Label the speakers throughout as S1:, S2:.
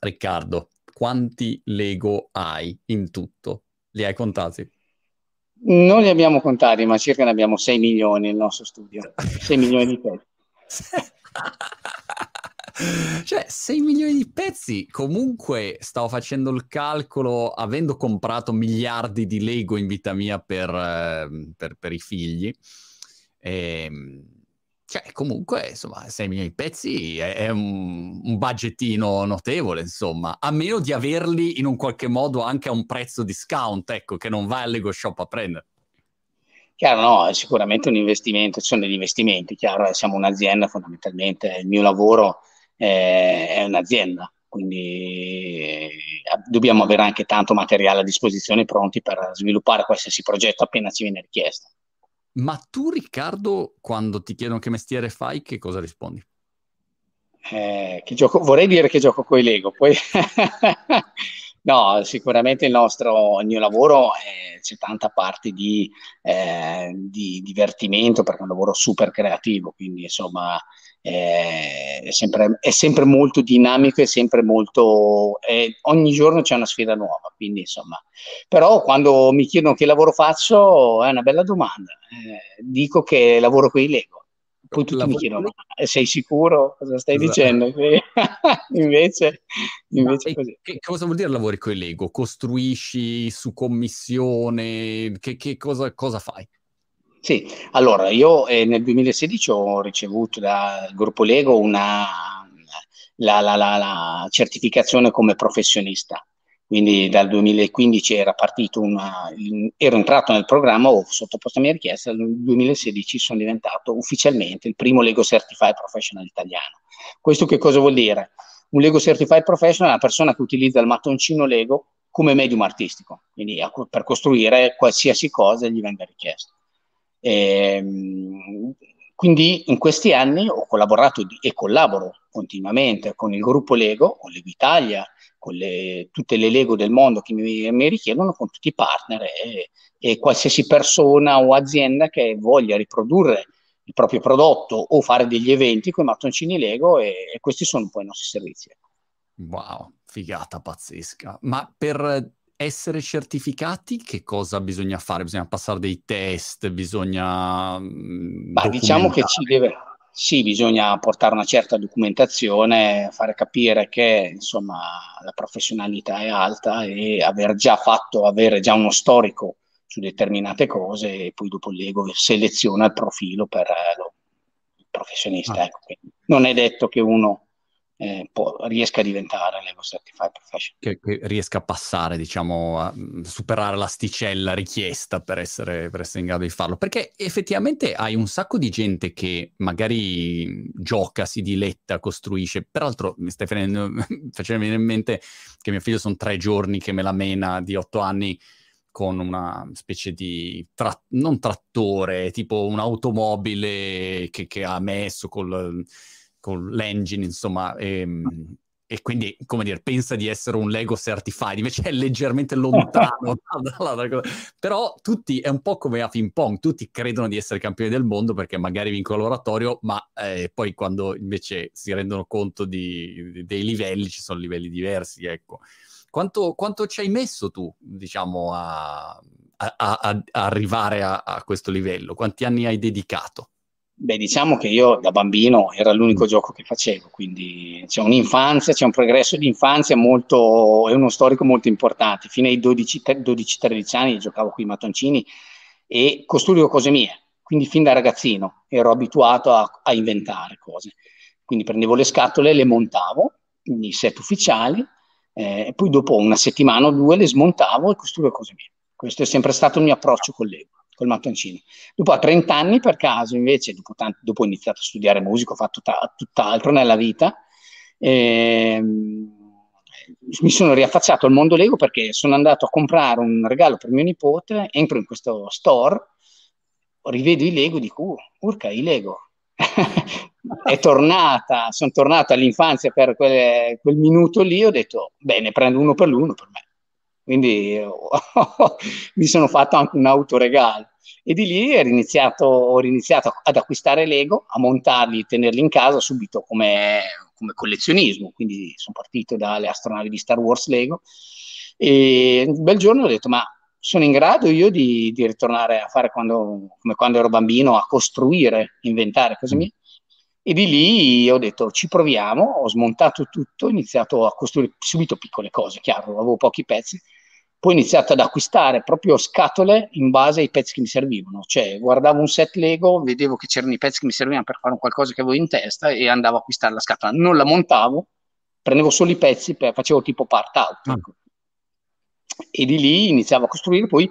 S1: Riccardo, quanti Lego hai in tutto? Li hai contati?
S2: Non li abbiamo contati, ma circa ne abbiamo 6 milioni nel nostro studio. 6 milioni di pezzi.
S1: cioè, 6 milioni di pezzi. Comunque, stavo facendo il calcolo, avendo comprato miliardi di Lego in vita mia per, eh, per, per i figli. Ehm, cioè, comunque, insomma, 6 milioni di pezzi è, è un, un, budgetino notevole, insomma, a meno di averli in un qualche modo anche a un prezzo discount, ecco, che non vai al Lego Shop a prendere.
S2: Chiaro, no, è sicuramente un investimento, ci sono degli investimenti, chiaro, siamo un'azienda fondamentalmente, il mio lavoro è, è un'azienda, quindi eh, dobbiamo avere anche tanto materiale a disposizione pronti per sviluppare qualsiasi progetto appena ci viene richiesto.
S1: Ma tu, Riccardo, quando ti chiedono che mestiere fai, che cosa rispondi?
S2: Eh, gioco, vorrei dire che gioco con i Lego, poi no, sicuramente il nostro il mio lavoro eh, c'è tanta parte di, eh, di, divertimento perché è un lavoro super creativo, quindi insomma è sempre, è sempre molto dinamico e sempre molto eh, ogni giorno c'è una sfida nuova quindi insomma. Però quando mi chiedono che lavoro faccio è una bella domanda. Eh, dico che lavoro con i Lego. Poi tutti lavoro mi chiedono sei sicuro? Cosa stai esatto. dicendo? Invece, invece
S1: così. Che, cosa vuol dire lavori con i Lego? Costruisci su commissione? Che, che cosa, cosa fai
S2: sì, allora io eh, nel 2016 ho ricevuto dal gruppo Lego una, la, la, la, la, certificazione come professionista, quindi dal 2015 era partito una, ero entrato nel programma, ho sottoposto la mia richiesta, nel 2016 sono diventato ufficialmente il primo Lego Certified Professional italiano. Questo che cosa vuol dire? Un Lego Certified Professional è una persona che utilizza il mattoncino Lego come medium artistico, quindi per costruire qualsiasi cosa gli venga richiesto. E, ehm, quindi in questi anni ho collaborato e collaboro continuamente con il gruppo Lego, con Lego Italia, con le, tutte le Lego del mondo che mi, mi richiedono, con tutti i partner e, e, qualsiasi persona o azienda che voglia riprodurre il proprio prodotto o fare degli eventi con i mattoncini Lego e, e questi sono un po' i nostri servizi.
S1: Wow, figata pazzesca. Ma per essere certificati, che cosa bisogna fare? Bisogna passare dei test, bisogna...
S2: Mm, Beh, diciamo che ci deve... Sì, bisogna portare una certa documentazione, fare capire che insomma la professionalità è alta e aver già fatto, avere già uno storico su determinate cose e poi dopo l'ego seleziona il profilo per lo, il professionista. Ah. Ecco. Non è detto che uno eh, può, riesca a diventare Lego Certified Professional.
S1: Che, che, riesca a passare, diciamo, a mm, superare l'asticella richiesta per essere, per essere in grado di farlo. Perché effettivamente hai un sacco di gente che magari gioca, si diletta, costruisce. Peraltro mi stai facendo, facendo venire in mente che mio figlio sono tre giorni che me la mena di otto anni con una specie di tra- non trattore, tipo un'automobile che, che ha messo col con l'engine, insomma, e, ehm, e, quindi, come dire, pensa di essere un Lego certified, invece è leggermente lontano dall'altra cosa. Però tutti, è un po' come a ping pong, tutti credono di essere campioni del mondo perché magari vincono l'oratorio, ma eh, poi quando invece si rendono conto di, di, dei livelli, ci sono livelli diversi, ecco. Quanto, quanto ci hai messo tu, diciamo, a, a, a, a arrivare a questo livello? Quanti anni hai dedicato?
S2: Beh, diciamo che io da bambino era l'unico gioco che facevo, quindi c'è un'infanzia, c'è un progresso di infanzia molto, è uno storico molto importante. Fino ai 12-13 anni giocavo con i mattoncini e costruivo cose mie, quindi fin da ragazzino ero abituato a, a inventare cose. Quindi prendevo le scatole, le montavo, i set ufficiali, eh, e poi dopo una settimana o due le smontavo e costruivo cose mie. Questo è sempre stato il mio approccio con l'ego col mattoncino. Dopo a 30 anni, per caso, invece, dopo, tanto, dopo ho iniziato a studiare musica, ho fatto ta- tutt'altro nella vita, ehm, mi sono riaffacciato al mondo Lego perché sono andato a comprare un regalo per mio nipote, entro in questo store, rivedo i Lego e dico, uh, urca, i Lego. è tornata, sono tornato all'infanzia per quelle, quel minuto lì, ho detto, bene, prendo uno per l'uno per me. Quindi mi sono fatto anche un autoregalo. E di lì iniziato, ho iniziato ad acquistare Lego, a montarli, tenerli in casa subito come, come collezionismo. Quindi sono partito dalle astronavi di Star Wars Lego. E un bel giorno ho detto, ma sono in grado io di, di ritornare a fare quando, come quando ero bambino, a costruire, inventare cose mie. E di lì ho detto ci proviamo, ho smontato tutto, ho iniziato a costruire subito piccole cose, chiaro, avevo pochi pezzi, poi ho iniziato ad acquistare proprio scatole in base ai pezzi che mi servivano, cioè guardavo un set Lego, vedevo che c'erano i pezzi che mi servivano per fare qualcosa che avevo in testa e andavo a acquistare la scatola, non la montavo, prendevo solo i pezzi, facevo tipo part out. Mm. Ecco. E di lì iniziavo a costruire, poi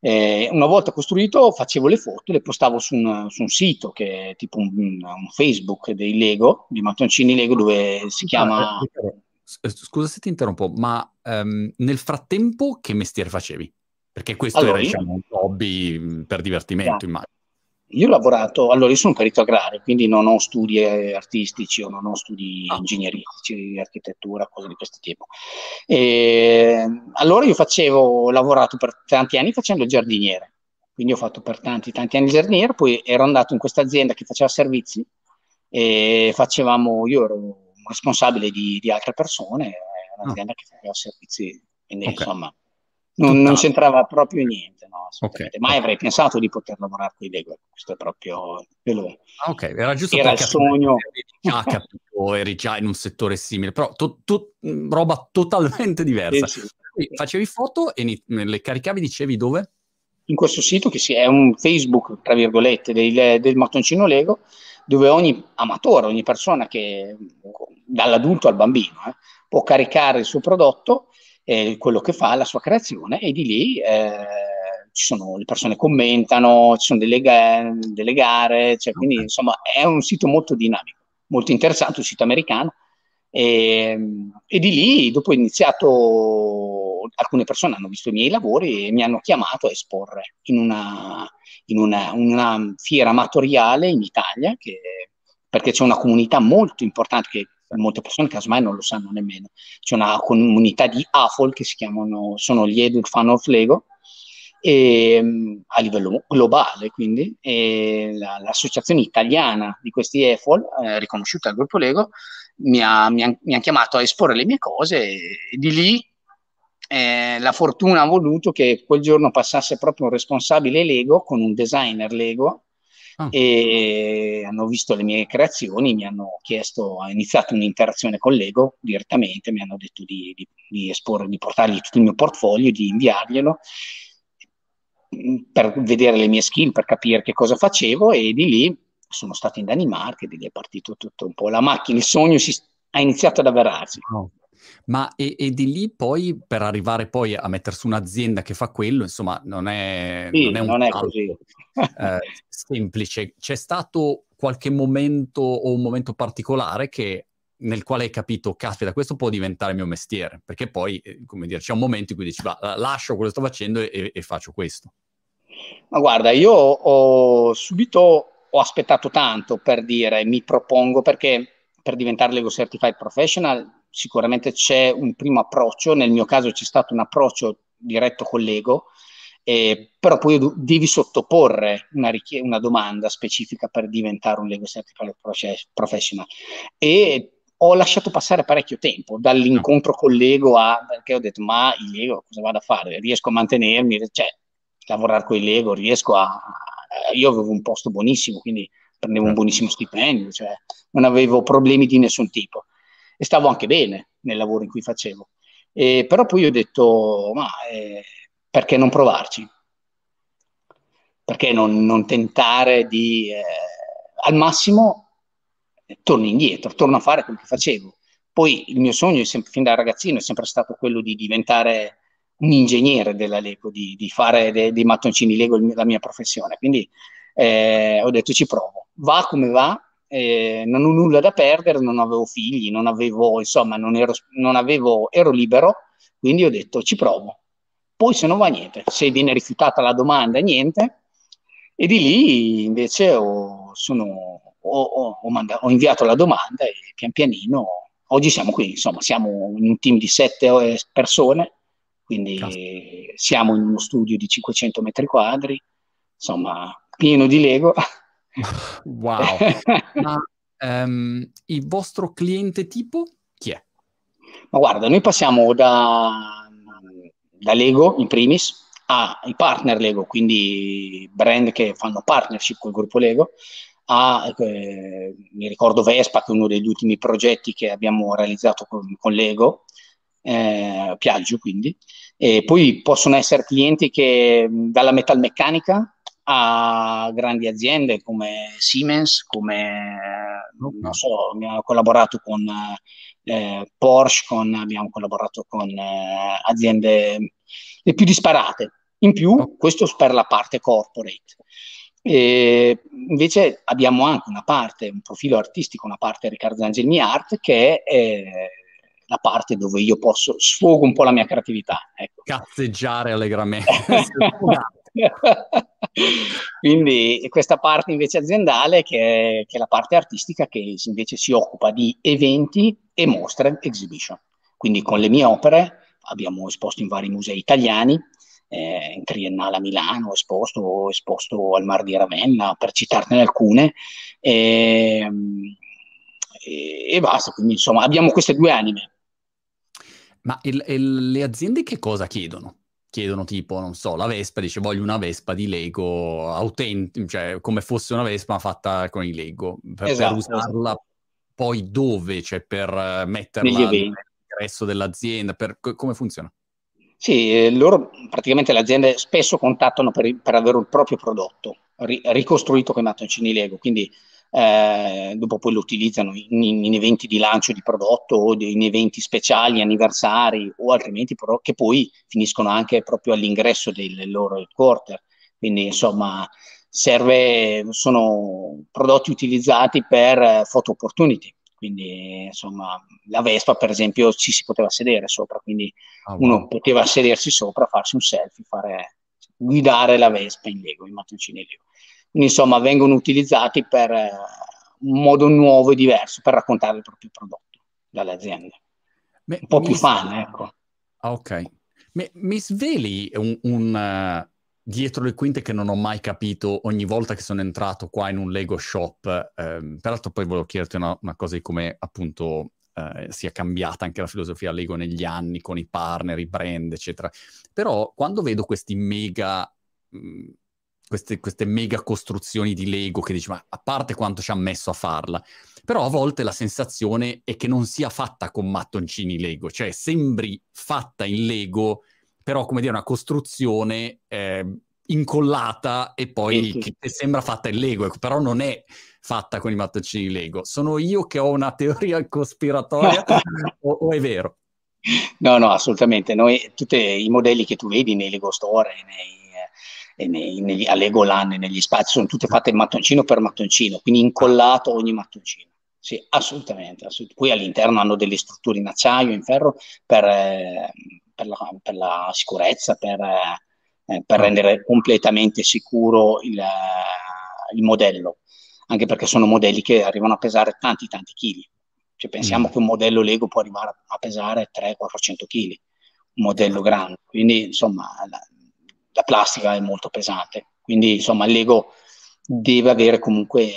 S2: eh, una volta costruito facevo le foto, le postavo su un, su un sito che è tipo un, un, Facebook dei Lego, di mattoncini Lego dove si ah, chiama...
S1: Eh, scusa se ti interrompo, ma um, nel frattempo che mestiere facevi? Perché questo allora, era diciamo, un hobby mm, per divertimento, yeah. immagino.
S2: Io ho lavorato, allora io sono un perito agrario, quindi non ho studi artistici o non ho studi oh. ingegneristici, architettura, cose di questo tipo. E, allora io facevo, ho lavorato per tanti anni facendo il giardiniere, quindi ho fatto per tanti, tanti anni il giardiniere, poi ero andato in questa azienda che faceva servizi e facevamo, io ero responsabile di, di altre persone, un'azienda oh. che faceva servizi, quindi okay. insomma non, non, c'entrava proprio niente, no, okay. mai avrei pensato di poter lavorare con i Lego, questo è proprio quello.
S1: Ah, ok, era giusto
S2: era il sogno.
S1: Eri già, capito, eri già in un settore simile, però to, to, roba totalmente diversa. Sì, sì. Facevi foto e le caricavi, dicevi dove?
S2: In questo sito che è un Facebook, tra virgolette, del, del mattoncino Lego, dove ogni amatore, ogni persona che, dall'adulto al bambino, eh, può caricare il suo prodotto eh, quello che fa, la sua creazione e di lì eh, ci sono le persone commentano, ci sono delle, ga- delle gare, cioè, quindi insomma è un sito molto dinamico, molto interessante, un sito americano e, e di lì dopo ho iniziato, alcune persone hanno visto i miei lavori e mi hanno chiamato a esporre in una, in una, una fiera amatoriale in Italia che, perché c'è una comunità molto importante che molte persone casomai non lo sanno nemmeno. C'è una comunità di AFOL che si chiamano, sono gli Edu Fan of Lego, e, ehm, a livello globale, quindi la, l'associazione italiana di questi EFOL, eh, riconosciuta dal gruppo Lego, mi ha, mi, ha, mi ha, chiamato a esporre le mie cose e di lì eh, la fortuna ha voluto che quel giorno passasse proprio un responsabile Lego con un designer Lego ah. e hanno visto le mie creazioni, mi hanno chiesto, ha iniziato un'interazione con Lego direttamente, mi hanno detto di, di, di esporre, di portargli tutto il mio portfolio, di inviarglielo mm, per vedere le mie skill, per capire che cosa facevo e di lì sono stato in Danimarca e di lì è partito tutto un po' la macchina, il sogno si, ha iniziato ad avverarsi.
S1: Oh. Ma e, e, di lì poi per arrivare poi a mettere su un'azienda che fa quello, insomma, non è,
S2: sì, non è, non è così
S1: eh, semplice. C'è stato qualche momento o un momento particolare che, nel quale hai capito, caspita, questo può diventare il mio mestiere, perché poi, eh, come dire, c'è un momento in cui dici, va, lascio quello che sto facendo e, e faccio questo.
S2: Ma guarda, io ho subito ho aspettato tanto per dire mi propongo perché per diventare Lego Certified Professional sicuramente c'è un primo approccio, nel mio caso c'è stato un approccio diretto con l'ego, eh, però poi devi sottoporre una, richie- una, domanda specifica per diventare un Lego Certified Professional. E ho lasciato passare parecchio tempo dall'incontro con l'ego a perché ho detto ma il Lego cosa vado a fare? Riesco a mantenermi, cioè lavorare con il Lego, riesco a... Io avevo un posto buonissimo, quindi prendevo un certo. buonissimo stipendio, cioè non avevo problemi di nessun tipo e stavo anche bene nel lavoro in cui facevo. E, però poi ho detto, ma eh, perché non provarci? Perché non, non tentare di... Eh, al massimo eh, torno indietro, torno a fare quello che facevo. Poi il mio sogno, sempre, fin da ragazzino, è sempre stato quello di diventare un ingegnere della Lego, di, di fare dei, dei mattoncini Lego la mia professione. Quindi eh, ho detto ci provo. Va come va, eh, non ho nulla da perdere, non avevo figli, non avevo, insomma, non ero, non avevo, ero libero, quindi ho detto ci provo. Poi se non va niente, se viene rifiutata la domanda, niente. E di lì invece ho, sono, ho, ho, manda- ho inviato la domanda e pian pianino, oggi siamo qui, insomma, siamo in un team di sette eh, persone, quindi Caspita. siamo in uno studio di 500 metri quadri, insomma, pieno di Lego.
S1: Wow. Ma um, il vostro cliente tipo chi è?
S2: Ma guarda, noi passiamo da, da Lego in primis ai partner Lego, quindi brand che fanno partnership col gruppo Lego, a, eh, mi ricordo Vespa, che è uno degli ultimi progetti che abbiamo realizzato con, con Lego, eh, Piaggio quindi, e poi possono essere clienti che dalla metalmeccanica a grandi aziende come Siemens, come non so, abbiamo collaborato con eh, Porsche, con, abbiamo collaborato con eh, aziende le più disparate. In più, questo per la parte corporate. E invece abbiamo anche una parte, un profilo artistico, una parte Riccardo Angelmi Art, che è la parte dove io posso sfogo un po' la mia creatività. Ecco.
S1: Cazzeggiare allegramente.
S2: Quindi questa parte invece aziendale che è, che è, la parte artistica che invece si occupa di eventi e mostre, exhibition. Quindi con le mie opere abbiamo esposto in vari musei italiani, eh, in Triennale a Milano, esposto, esposto al Mar di Ravenna, per citarne alcune, e, e, e basta. Quindi insomma abbiamo queste due anime.
S1: Ma il, il, le aziende che cosa chiedono? Chiedono tipo, non so, la Vespa dice voglio una Vespa di Lego autentica, cioè come fosse una Vespa fatta con i Lego, per, esatto, per usarla poi dove, cioè per eh, metterla nell'ingresso dell'azienda, per, come funziona?
S2: Sì, eh, loro praticamente le aziende spesso contattano per, per avere il proprio prodotto ri, ricostruito con i mattoncini Lego, quindi eh, dopo poi lo utilizzano in, in, eventi di lancio di prodotto o in eventi speciali, anniversari o altrimenti però che poi finiscono anche proprio all'ingresso del loro headquarter. Quindi insomma serve, sono prodotti utilizzati per photo opportunity. Quindi, insomma, la Vespa, per esempio, ci si poteva sedere sopra, quindi oh, wow. uno poteva sedersi sopra, farsi un selfie, fare, guidare la Vespa in Lego, in mattoncini Lego. Quindi insomma vengono utilizzati per eh, un modo nuovo e diverso per raccontare il proprio prodotto dalle aziende. Beh, un po' più fan, ecco.
S1: Ah, ok. Mi, mi sveli un, un uh, dietro le quinte che non ho mai capito ogni volta che sono entrato qua in un Lego shop. Um, peraltro poi volevo chiederti una, una cosa di come appunto Uh, sia cambiata anche la filosofia Lego negli anni con i partner, i brand, eccetera. Però quando vedo questi mega mh, mm, queste, queste, mega costruzioni di Lego che dici, ma a parte quanto ci ha messo a farla, però a volte la sensazione è che non sia fatta con mattoncini Lego, cioè sembri fatta in Lego, però come dire una costruzione eh, incollata e poi sì, sì. che sembra fatta in Lego, ecco, però non è fatta con i mattoncini Lego. Sono io che ho una teoria cospiratoria o, o è vero?
S2: No, no, assolutamente. Noi, tutti i modelli che tu vedi nei Lego Store, nei e nei, negli, a Legoland negli spazi sono tutte fatte mattoncino per mattoncino, quindi incollato ogni mattoncino. Sì, assolutamente, assolutamente. Poi all'interno hanno delle strutture in acciaio, in ferro, per, eh, per, la, per la, sicurezza, per, eh, per, rendere completamente sicuro il, il, modello, anche perché sono modelli che arrivano a pesare tanti, tanti chili. Cioè, pensiamo mm. che un modello Lego può arrivare a pesare 300-400 kg, un modello grande. Quindi, insomma, la, la plastica è molto pesante. Quindi, insomma, Lego deve avere comunque,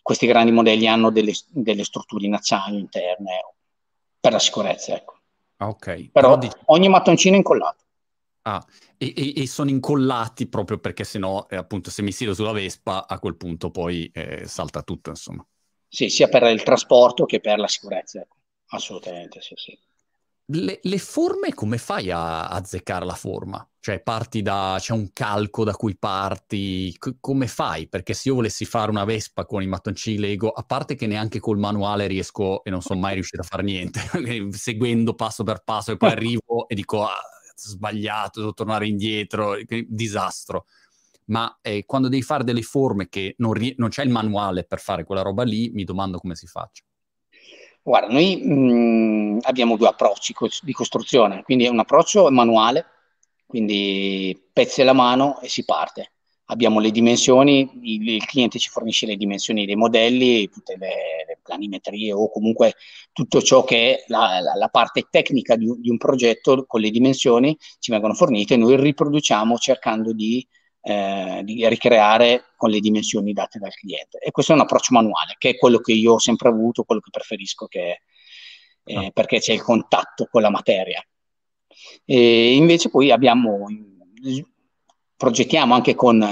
S2: questi grandi modelli hanno delle, delle strutture in acciaio interne per la sicurezza, ecco.
S1: Ah, ok.
S2: Però, Però ogni mattoncino è incollato.
S1: Ah, e, e, e, sono incollati proprio perché sennò, eh, appunto, se mi siedo sulla Vespa, a quel punto poi eh, salta tutto, insomma.
S2: Sì, sia per il trasporto che per la sicurezza, ecco. Assolutamente, sì, sì.
S1: Le, le, forme come fai a azzeccare la forma? Cioè parti da... c'è un calco da cui parti? C- come fai? Perché se io volessi fare una Vespa con i mattoncini Lego, a parte che neanche col manuale riesco e non sono mai riuscito a fare niente, seguendo passo per passo e poi arrivo e dico ah, sbagliato, devo tornare indietro, disastro. Ma eh, quando devi fare delle forme che non, ri- non c'è il manuale per fare quella roba lì, mi domando come si faccia.
S2: Guarda, noi mh, abbiamo due approcci co- di costruzione, quindi un approccio manuale, quindi pezzi alla mano e si parte. Abbiamo le dimensioni, il, il cliente ci fornisce le dimensioni dei modelli, tutte le, le planimetrie o comunque tutto ciò che è la, la, la parte tecnica di, di, un progetto con le dimensioni ci vengono fornite e noi riproduciamo cercando di eh, di ricreare con le dimensioni date dal cliente. E questo è un approccio manuale, che è quello che io ho sempre avuto, quello che preferisco, che, eh, ah. perché c'è il contatto con la materia. E invece poi abbiamo, progettiamo anche con,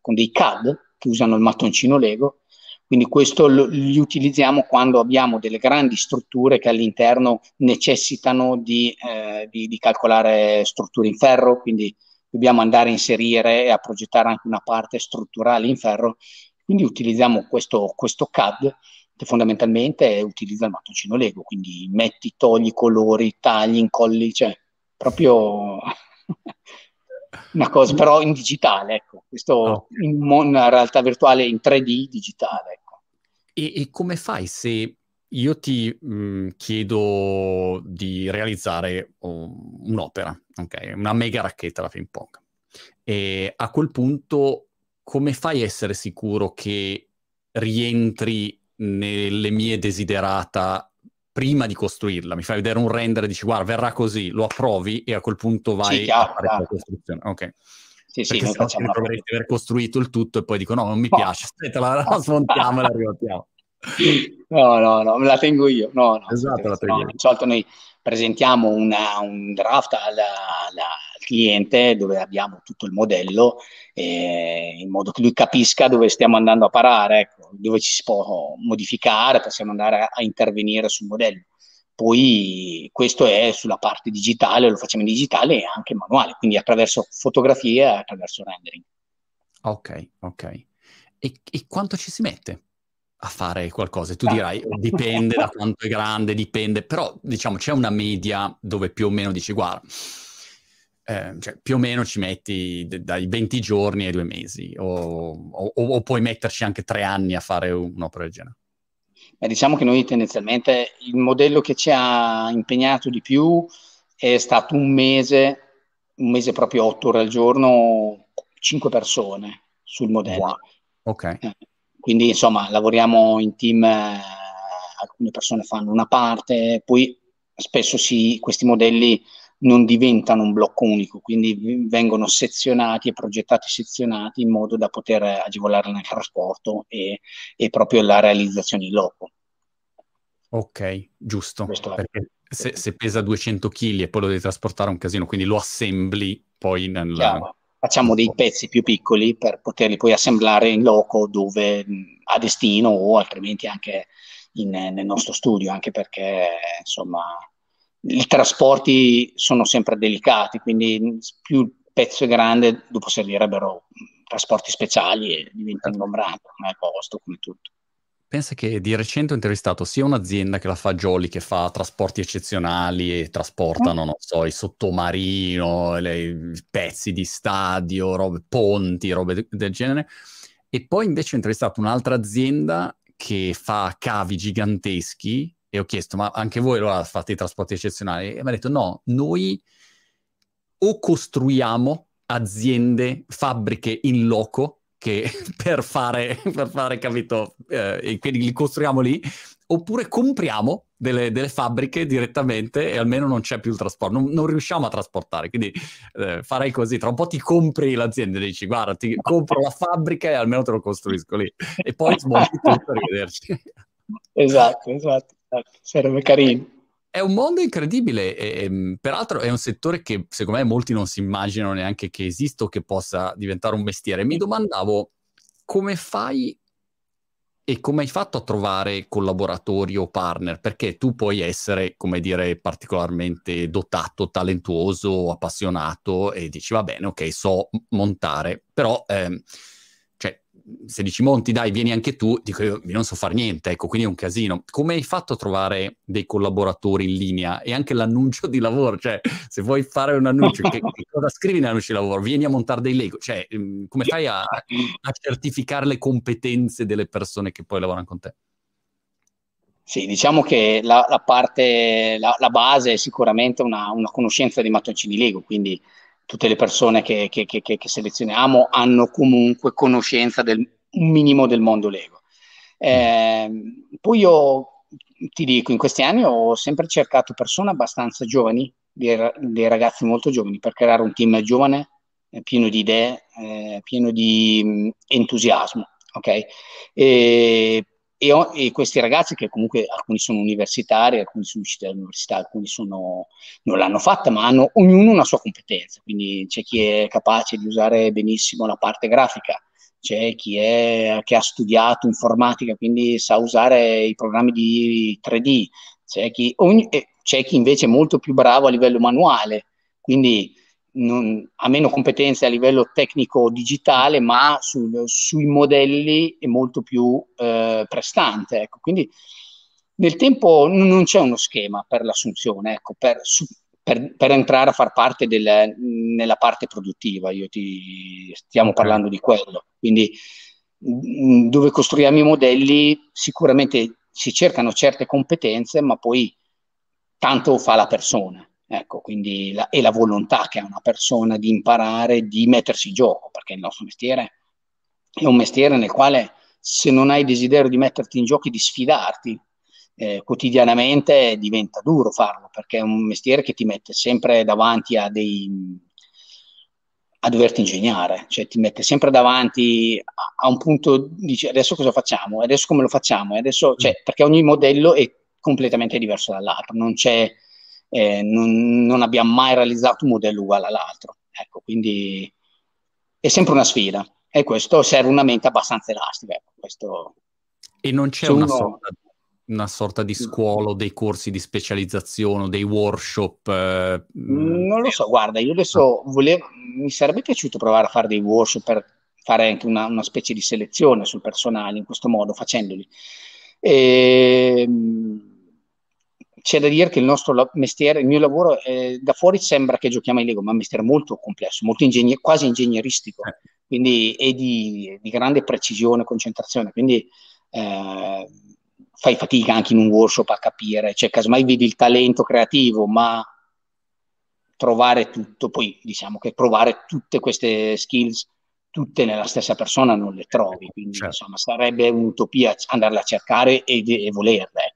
S2: con dei CAD che usano il mattoncino Lego, quindi questo lo, li utilizziamo quando abbiamo delle grandi strutture che all'interno necessitano di, eh, di, di calcolare strutture in ferro, quindi dobbiamo andare a inserire e a progettare anche una parte strutturale in ferro. Quindi utilizziamo questo, questo CAD che fondamentalmente utilizza il mattoncino Lego, quindi metti, togli colori, tagli, incolli, cioè proprio una cosa, però in digitale, ecco, questo oh. in una realtà virtuale in 3D digitale. Ecco.
S1: E, e come fai se io ti mh, mm, chiedo di realizzare um, un'opera, okay? una mega racchetta da ping pong. E a quel punto, come fai a essere sicuro che rientri nelle mie desiderata prima di costruirla? Mi fai vedere un render e dici, guarda, verrà così, lo approvi e a quel punto vai
S2: sì,
S1: a fare la costruzione. Ok.
S2: Sì, sì,
S1: Perché se no dovresti aver costruito il tutto e poi dico, no, non mi no. piace, aspetta, la, la smontiamo e la rimontiamo.
S2: No, no, no, me la tengo io. No, no,
S1: esatto, la tengo
S2: no, Di solito noi presentiamo una, un draft al, al, cliente dove abbiamo tutto il modello eh, in modo che lui capisca dove stiamo andando a parare, ecco, dove ci si può modificare, possiamo andare a, a intervenire sul modello. Poi questo è sulla parte digitale, lo facciamo in digitale e anche manuale, quindi attraverso fotografie attraverso rendering.
S1: Ok, ok. E, e quanto ci si mette a fare qualcosa. E tu dirai, dipende da quanto è grande, dipende, però diciamo c'è una media dove più o meno dici, guarda, eh, cioè, più o meno ci metti d- dai 20 giorni ai due mesi, o, o, o, puoi metterci anche tre anni a fare un'opera del genere.
S2: Beh, diciamo che noi tendenzialmente il modello che ci ha impegnato di più è stato un mese, un mese proprio otto ore al giorno, cinque persone sul modello. Wow.
S1: Ok. Eh
S2: quindi insomma lavoriamo in team, eh, alcune persone fanno una parte, poi spesso si, questi modelli non diventano un blocco unico, quindi vengono sezionati e progettati sezionati in modo da poter agevolare il trasporto e, e proprio la realizzazione in loco.
S1: Ok, giusto, perché se, se, pesa 200 kg e poi lo devi trasportare un casino, quindi lo assembli poi nel...
S2: Chiaro facciamo dei pezzi più piccoli per poterli poi assemblare in loco dove a destino o altrimenti anche in, nel nostro studio, anche perché insomma i trasporti sono sempre delicati, quindi più il pezzo è grande, dopo servirebbero trasporti speciali e diventa ingombrante come costo, come tutto.
S1: Pensa che di recente ho intervistato sia un'azienda che la fa Jolly, che fa trasporti eccezionali e trasportano, non so, i sottomarino, le, pezzi di stadio, robe, ponti, robe de- del genere. E poi invece ho intervistato un'altra azienda che fa cavi giganteschi e ho chiesto, ma anche voi allora fate i trasporti eccezionali? E mi ha detto, no, noi o costruiamo aziende, fabbriche in loco che per fare, per fare capito, eh, e quindi li costruiamo lì, oppure compriamo delle, delle, fabbriche direttamente e almeno non c'è più il trasporto, non, non riusciamo a trasportare, quindi eh, farei così, tra un po' ti compri l'azienda e dici guarda ti compro la fabbrica e almeno te lo costruisco lì e poi smonti tutto, arrivederci.
S2: Esatto, esatto, esatto, sarebbe carino.
S1: È un mondo incredibile e, e, peraltro è un settore che secondo me molti non si immaginano neanche che esista o che possa diventare un mestiere. Mi domandavo come fai e come hai fatto a trovare collaboratori o partner? Perché tu puoi essere, come dire, particolarmente dotato, talentuoso, appassionato e dici va bene, ok, so montare, però... Ehm, se dici Monti, dai, vieni anche tu, dico io, non so fare niente, ecco, quindi è un casino. Come hai fatto a trovare dei collaboratori in linea e anche l'annuncio di lavoro? Cioè, se vuoi fare un annuncio, che, che cosa scrivi nell'annuncio di lavoro? Vieni a montare dei Lego, cioè, mm, come fai a, a certificare le competenze delle persone che poi lavorano con te?
S2: Sì, diciamo che la, la parte, la, la, base è sicuramente una, una conoscenza dei mattoncini Lego, quindi tutte le persone che, che, che, che selezioniamo hanno comunque conoscenza del un minimo del mondo Lego. Eh, poi io ti dico, in questi anni ho sempre cercato persone abbastanza giovani, dei, dei ragazzi molto giovani, per creare un team giovane, pieno di idee, eh, pieno di mm, entusiasmo. Okay? E, e, ho, e, questi ragazzi, che comunque alcuni sono universitari, alcuni sono usciti dall'università, alcuni sono, non l'hanno fatta, ma hanno ognuno una sua competenza. Quindi c'è chi è capace di usare benissimo la parte grafica, c'è chi è, che ha studiato informatica, quindi sa usare i programmi di 3D, c'è chi, ogni, c'è chi invece è molto più bravo a livello manuale, quindi non, ha meno competenze a livello tecnico-digitale, ma sul, sui modelli è molto più eh, prestante. Ecco. Quindi nel tempo non c'è uno schema per l'assunzione, ecco, per, su, per, per, entrare a far parte del, nella parte produttiva. Io ti stiamo parlando di quello. Quindi dove costruiamo i modelli sicuramente si cercano certe competenze, ma poi tanto fa la persona. Ecco, quindi la, e la volontà che ha una persona di imparare, di mettersi in gioco, perché il nostro mestiere è un mestiere nel quale se non hai desiderio di metterti in gioco e di sfidarti eh, quotidianamente diventa duro farlo, perché è un mestiere che ti mette sempre davanti a dei a doverti ingegnare, cioè ti mette sempre davanti a, a un punto, dici adesso cosa facciamo, adesso come lo facciamo, adesso, cioè, perché ogni modello è completamente diverso dall'altro, non c'è eh, non, non, abbiamo mai realizzato un modello uguale all'altro. Ecco, quindi è sempre una sfida e questo serve una mente abbastanza elastica. Ecco, questo,
S1: e non c'è una, uno... sorta, una, sorta, di scuola, dei corsi di specializzazione, dei workshop? Eh...
S2: Mm, non lo so, guarda, io adesso volevo, mi sarebbe piaciuto provare a fare dei workshop per fare anche una, una specie di selezione sul personale in questo modo, facendoli. E, ehm, c'è da dire che il nostro mestiere, il mio lavoro, eh, da fuori sembra che giochiamo ai Lego, ma è un mestiere molto complesso, molto ingegner- quasi ingegneristico, eh. quindi è di, di, grande precisione e concentrazione, quindi eh, fai fatica anche in un workshop a capire, cioè casomai vedi il talento creativo, ma trovare tutto, poi diciamo che provare tutte queste skills tutte nella stessa persona non le trovi, quindi certo. insomma sarebbe un'utopia andarle a cercare e, e volerle.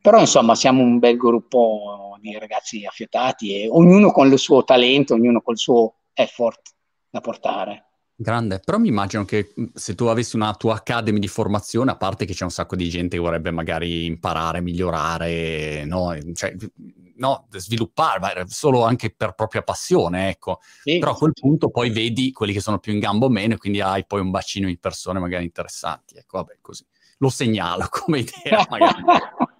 S2: Però insomma siamo un bel gruppo di ragazzi affiatati e ognuno con il suo talento, ognuno col suo effort da portare.
S1: Grande, però mi immagino che se tu avessi una tua academy di formazione, a parte che c'è un sacco di gente che vorrebbe magari imparare, migliorare, no, cioè, no sviluppare, solo anche per propria passione, ecco. Sì, però a quel punto poi vedi quelli che sono più in gambo o meno e quindi hai poi un bacino di persone magari interessanti, ecco, vabbè, così. Lo segnalo come idea, magari.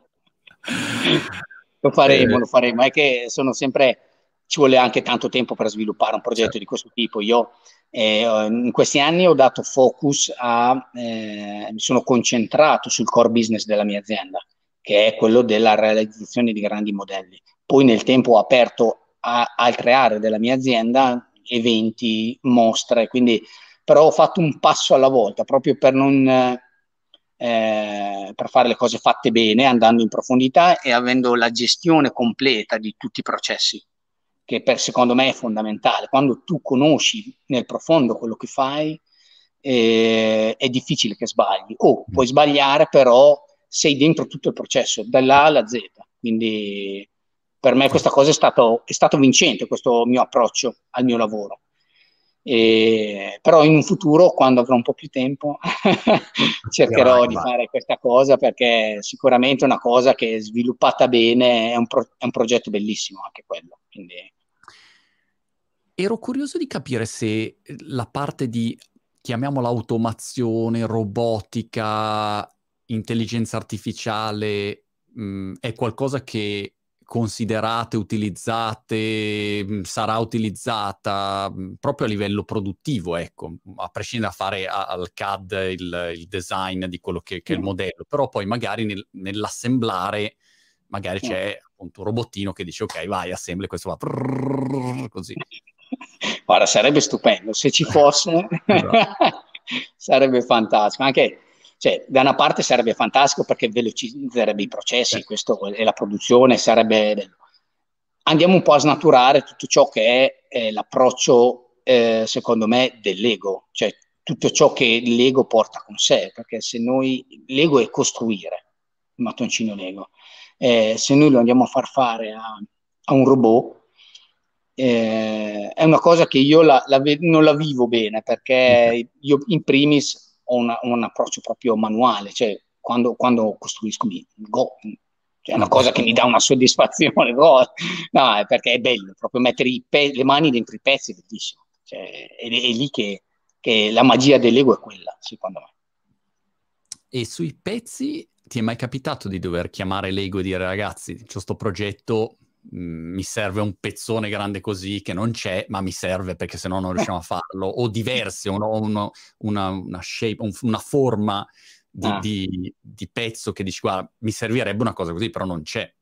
S2: lo faremo, eh. lo faremo. È che sono sempre, ci vuole anche tanto tempo per sviluppare un progetto certo. di questo tipo. Io eh, in questi anni ho dato focus a, eh, mi sono concentrato sul core business della mia azienda, che è quello della realizzazione di grandi modelli. Poi nel tempo ho aperto a altre aree della mia azienda, eventi, mostre, quindi però ho fatto un passo alla volta proprio per non eh, per fare le cose fatte bene, andando in profondità e avendo la gestione completa di tutti i processi, che per, secondo me è fondamentale. Quando tu conosci nel profondo quello che fai, eh, è difficile che sbagli. O puoi sbagliare, però sei dentro tutto il processo, dall'A alla Z. Quindi per me questa cosa è stato, è stato vincente, questo mio approccio al mio lavoro. E, però in un futuro, quando avrò un po' più tempo, cercherò vai, di vai. fare questa cosa perché sicuramente è una cosa che sviluppata bene è un, pro- è un progetto bellissimo anche quello. Quindi...
S1: Ero curioso di capire se la parte di, chiamiamola automazione, robotica, intelligenza artificiale, mh, è qualcosa che considerate, utilizzate, sarà utilizzata proprio a livello produttivo, ecco, a prescindere da fare al CAD il, il design di quello che, che, è il modello, però poi magari nel, nell'assemblare magari c'è appunto un robottino che dice ok vai assembli questo va prrr, così.
S2: Guarda, sarebbe stupendo se ci fosse, sarebbe fantastico. Anche cioè, da una parte sarebbe fantastico perché velocizzerebbe i processi sì. questo, e la produzione sarebbe bello. Andiamo un po' a snaturare tutto ciò che è eh, l'approccio, eh, secondo me, dell'ego, cioè tutto ciò che l'ego porta con sé, perché se noi, l'ego è costruire, il mattoncino Lego, eh, se noi lo andiamo a far fare a, a un robot, eh, è una cosa che io la, la, non la vivo bene perché io in primis ho una, un approccio proprio manuale, cioè quando, quando costruisco mi go, cioè è una cosa che mi dà una soddisfazione, no, no perché è bello, proprio mettere pe- le mani dentro i pezzi è bellissimo, cioè, è, è, lì che, che la magia dell'ego è quella, secondo me.
S1: E sui pezzi ti è mai capitato di dover chiamare l'ego e dire ragazzi, c'è questo progetto, mi serve un pezzone grande così che non c'è, ma mi serve perché se no non riusciamo a farlo, o diverse, uno, uno, una, una, shape, un, una forma di, ah. di, di, pezzo che dici guarda, mi servirebbe una cosa così, però non c'è.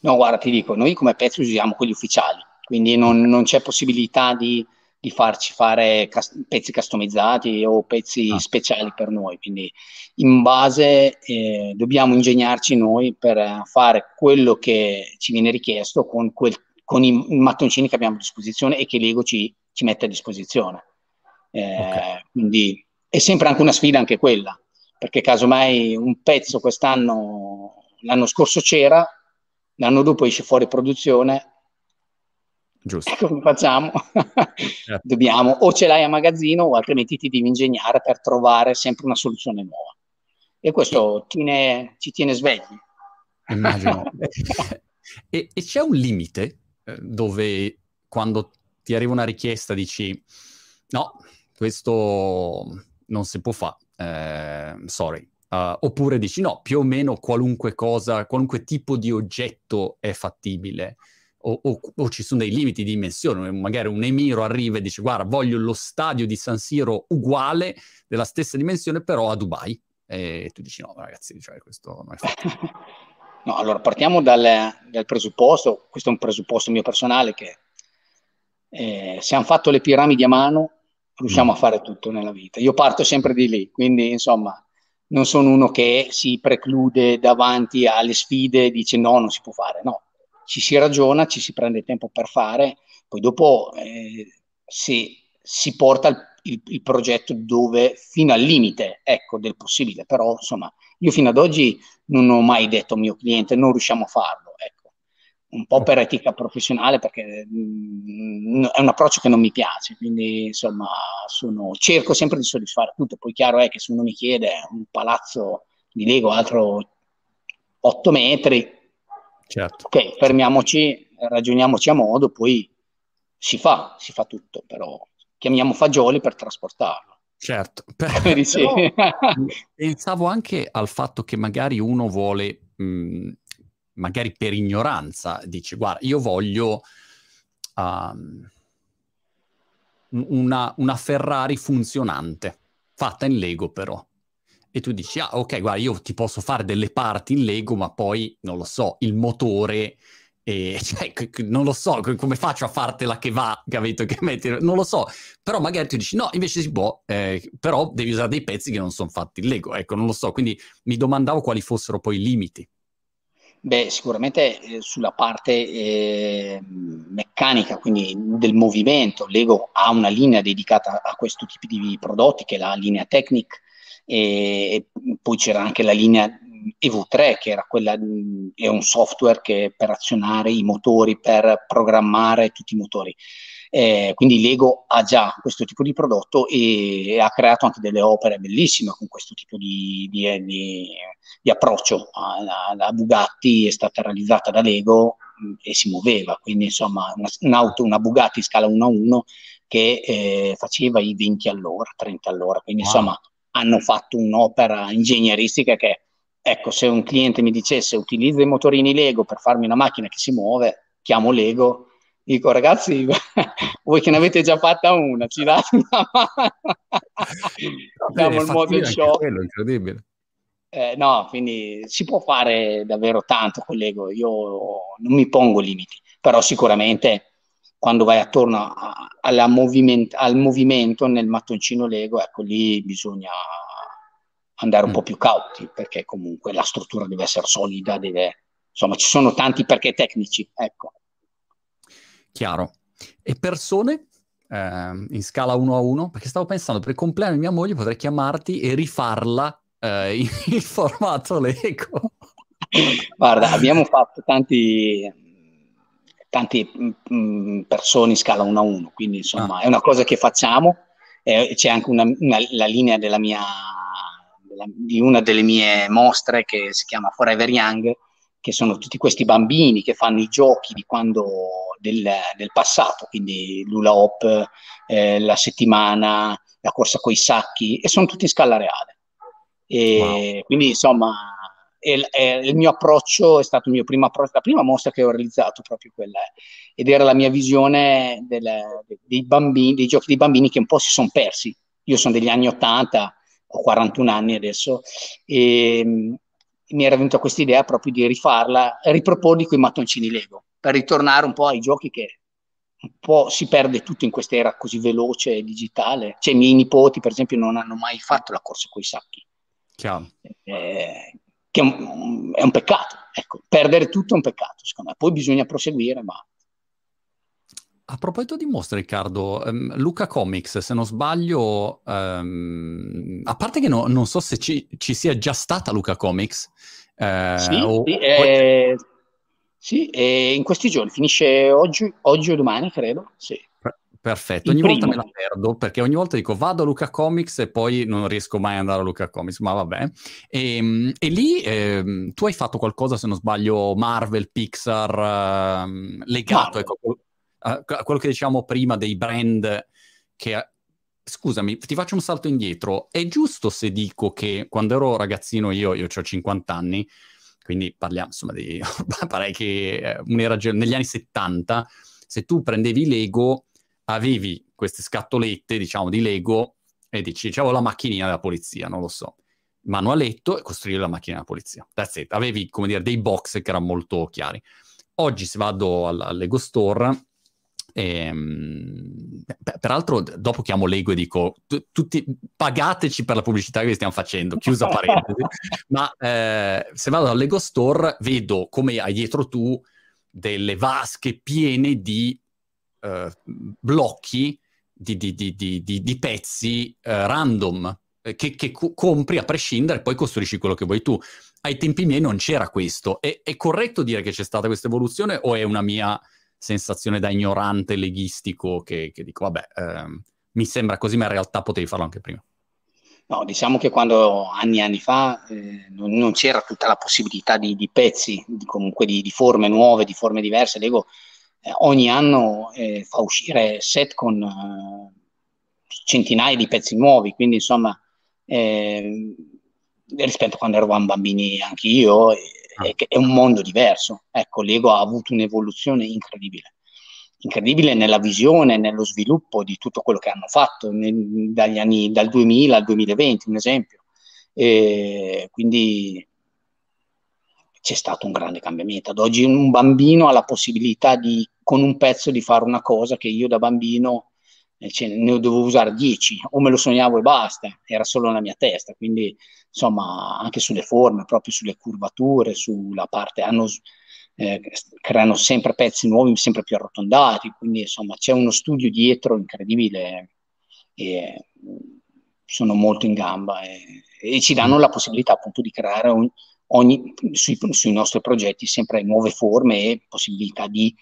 S2: No, guarda, ti dico, noi come pezzi usiamo quelli ufficiali, quindi non, non c'è possibilità di, di farci fare cas- pezzi customizzati o pezzi ah. speciali per noi. Quindi in base eh, dobbiamo ingegnarci noi per fare quello che ci viene richiesto con, quel, con i, i, mattoncini che abbiamo a disposizione e che Lego ci, ci mette a disposizione. Eh, okay. Quindi è sempre anche una sfida anche quella, perché casomai un pezzo quest'anno, l'anno scorso c'era, l'anno dopo esce fuori produzione Giusto. Come facciamo? Eh. Dobbiamo, o ce l'hai a magazzino o altrimenti ti devi ingegnare per trovare sempre una soluzione nuova. E questo tiene, ci tiene svegli.
S1: Immagino. e, e, c'è un limite eh, dove quando ti arriva una richiesta dici no, questo non si può fare, eh, sorry. Uh, oppure dici no, più o meno qualunque cosa, qualunque tipo di oggetto è fattibile o, o, o, ci sono dei limiti di dimensione, magari un emiro arriva e dice guarda voglio lo stadio di San Siro uguale, della stessa dimensione, però a Dubai. E tu dici no ragazzi, cioè, questo non è fatto.
S2: no, allora partiamo dal, dal, presupposto, questo è un presupposto mio personale, che eh, se hanno fatto le piramidi a mano riusciamo mm. a fare tutto nella vita. Io parto sempre di lì, quindi insomma non sono uno che si preclude davanti alle sfide e dice no, non si può fare, no ci si ragiona, ci si prende tempo per fare, poi dopo eh, si, si, porta il, il, il, progetto dove fino al limite ecco, del possibile, però insomma io fino ad oggi non ho mai detto al mio cliente non riusciamo a farlo, ecco. un po' per etica professionale perché mh, mm, è un approccio che non mi piace, quindi insomma sono, cerco sempre di soddisfare tutto, poi chiaro è che se uno mi chiede un palazzo di Lego altro 8 metri, Certo. Ok, fermiamoci, ragioniamoci a modo, poi si fa, si fa tutto, però chiamiamo fagioli per trasportarlo.
S1: Certo, però, pensavo anche al fatto che magari uno vuole, mh, magari per ignoranza, dice guarda, io voglio um, una, una Ferrari funzionante, fatta in Lego però e tu dici, ah ok, guarda, io ti posso fare delle parti in Lego, ma poi, non lo so, il motore, e, cioè, non lo so, come faccio a fartela che va, capito, che metti, non lo so, però magari tu dici, no, invece si può, eh, però devi usare dei pezzi che non sono fatti in Lego, ecco, non lo so, quindi mi domandavo quali fossero poi i limiti.
S2: Beh, sicuramente eh, sulla parte eh, meccanica, quindi del movimento, Lego ha una linea dedicata a questo tipo di prodotti, che è la linea Technic, e, poi c'era anche la linea EV3 che era quella è un software che per azionare i motori, per programmare tutti i motori. Eh, quindi Lego ha già questo tipo di prodotto e, e, ha creato anche delle opere bellissime con questo tipo di, di, di, di approccio. La, Bugatti è stata realizzata da Lego mh, e si muoveva, quindi insomma una, un'auto, una Bugatti scala 1 a 1 che eh, faceva i 20 all'ora, 30 all'ora, quindi wow. insomma hanno fatto un'opera ingegneristica che, ecco, se un cliente mi dicesse utilizzo i motorini Lego per farmi una macchina che si muove, chiamo Lego, dico ragazzi, voi che ne avete già fatta una, ci date una mano. Facciamo il model show. Quello, incredibile. Eh, no, quindi si può fare davvero tanto con Lego, io non mi pongo limiti, però sicuramente quando vai attorno a, moviment- al movimento nel mattoncino Lego, ecco lì bisogna andare un mm. po' più cauti perché comunque la struttura deve essere solida, deve... insomma ci sono tanti perché tecnici, ecco.
S1: Chiaro. E persone eh, in scala 1 a 1? Perché stavo pensando per il compleanno di mia moglie potrei chiamarti e rifarla eh, in, in formato Lego.
S2: Guarda, abbiamo fatto tanti tante mh, mm, persone in scala 1 a 1, quindi insomma ah. è una cosa che facciamo, eh, c'è anche una, una, la linea della mia, della, di una delle mie mostre che si chiama Forever Young, che sono tutti questi bambini che fanno i giochi di quando del, del passato, quindi l'ula hop, eh, la settimana, la corsa coi sacchi, e sono tutti in scala reale. E wow. Quindi insomma e il mio approccio è stato il mio primo approccio, la prima mostra che ho realizzato proprio quella, ed era la mia visione del, dei bambini, dei giochi dei bambini che un po' si sono persi. Io sono degli anni 80, ho 41 anni adesso, e mm, mi era venuta questa idea proprio di rifarla, riproporli con i mattoncini Lego, per ritornare un po' ai giochi che un po' si perde tutto in questa era così veloce e digitale. Cioè, i miei nipoti, per esempio, non hanno mai fatto la corsa con i sacchi. Eh, che è un, è un peccato. Ecco, perdere tutto è un peccato, secondo me. Poi bisogna proseguire, ma
S1: a proposito di mostre, Riccardo, um, Luca Comics, se non sbaglio, um, a parte che no, non so se ci, ci, sia già stata Luca Comics.
S2: Eh, sì, o, sì, eh, sì eh, in questi giorni, finisce oggi, oggi o domani, credo. Sì.
S1: Perfetto, ogni volta me la perdo perché ogni volta dico vado a Luca Comics e poi non riesco mai ad andare a Luca Comics, ma vabbè. E, ehm, e lì eh, tu hai fatto qualcosa, se non sbaglio, Marvel, Pixar, eh, legato ecco, a, a quello che diciamo prima dei brand che... Scusami, ti faccio un salto indietro. È giusto se dico che quando ero ragazzino io, io ho 50 anni, quindi parliamo insomma di parecchi, eh, un'era negli anni 70, se tu prendevi Lego avevi queste scatolette, diciamo, di Lego e dici, diciamo, la macchinina della polizia, non lo so. Manualetto e costruire la macchina della polizia. That's it. Avevi, come dire, dei box che erano molto chiari. Oggi se vado al, al Lego Store, ehm, peraltro dopo chiamo Lego e dico, tutti, pagateci per la pubblicità che stiamo facendo, chiusa parentesi, ma eh, se vado al Lego Store vedo come hai dietro tu delle vasche piene di uh, blocchi di, di, di, di pezzi uh, random eh, che, che co- compri a prescindere e poi costruisci quello che vuoi tu. Ai tempi miei non c'era questo. È, è corretto dire che c'è stata questa evoluzione o è una mia sensazione da ignorante leghistico che, che dico, vabbè, ehm, mi sembra così, ma in realtà potevi farlo anche prima?
S2: No, diciamo che quando anni e anni fa eh, non, non, c'era tutta la possibilità di, di pezzi, di, comunque di, di, forme nuove, di forme diverse. Lego eh, ogni anno eh, fa uscire set con eh, centinaia di pezzi nuovi, quindi insomma eh, rispetto a quando eravamo bambini anche io, è, è un mondo diverso. Ecco, Lego ha avuto un'evoluzione incredibile incredibile nella visione, nello sviluppo di tutto quello che hanno fatto nel, dagli anni dal 2000 al 2020, un esempio. E quindi c'è stato un grande cambiamento. Ad oggi un bambino ha la possibilità di, con un pezzo, di fare una cosa che io da bambino cioè, ne dovevo usare 10 o me lo sognavo e basta, era solo nella mia testa. Quindi, insomma, anche sulle forme, proprio sulle curvature, sulla parte, hanno, eh, creano sempre pezzi nuovi, sempre più arrotondati. Quindi, insomma, c'è uno studio dietro incredibile e sono molto in gamba e, e ci danno la possibilità appunto di creare un, ogni, sui, sui, nostri progetti sempre nuove forme e possibilità di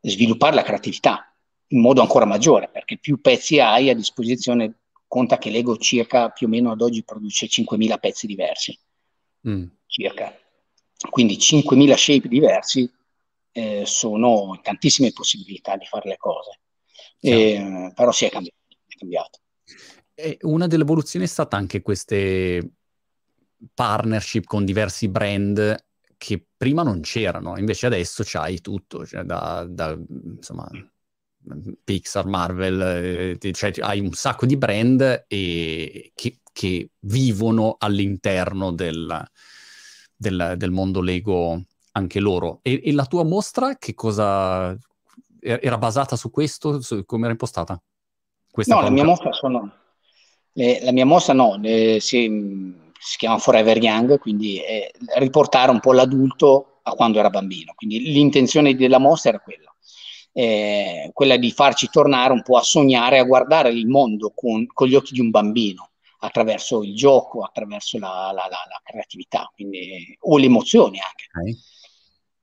S2: sviluppare la creatività in modo ancora maggiore, perché più pezzi hai a disposizione, conta che Lego circa più o meno ad oggi produce 5.000 pezzi diversi, mm. circa. Quindi 5.000 shape diversi eh, sono tantissime possibilità di fare le cose, eh, però si è cambiato. È cambiato.
S1: E una delle evoluzioni è stata anche queste partnership con diversi brand che prima non c'erano, invece adesso c'hai tutto, cioè da, da insomma, Pixar, Marvel, eh, cioè hai un sacco di brand e, che, che, vivono all'interno del, del, del, mondo Lego anche loro. E, e, la tua mostra che cosa era basata su questo? Su, come era impostata?
S2: Questa no, la mia mostra sono... Eh, la mia mostra no, eh, si si chiama Forever Young, quindi è riportare un po' l'adulto a quando era bambino. Quindi l'intenzione della mostra era quella, eh, quella di farci tornare un po' a sognare, a guardare il mondo con, con gli occhi di un bambino, attraverso il gioco, attraverso la, la, la, la creatività, quindi, o le emozioni anche. Okay.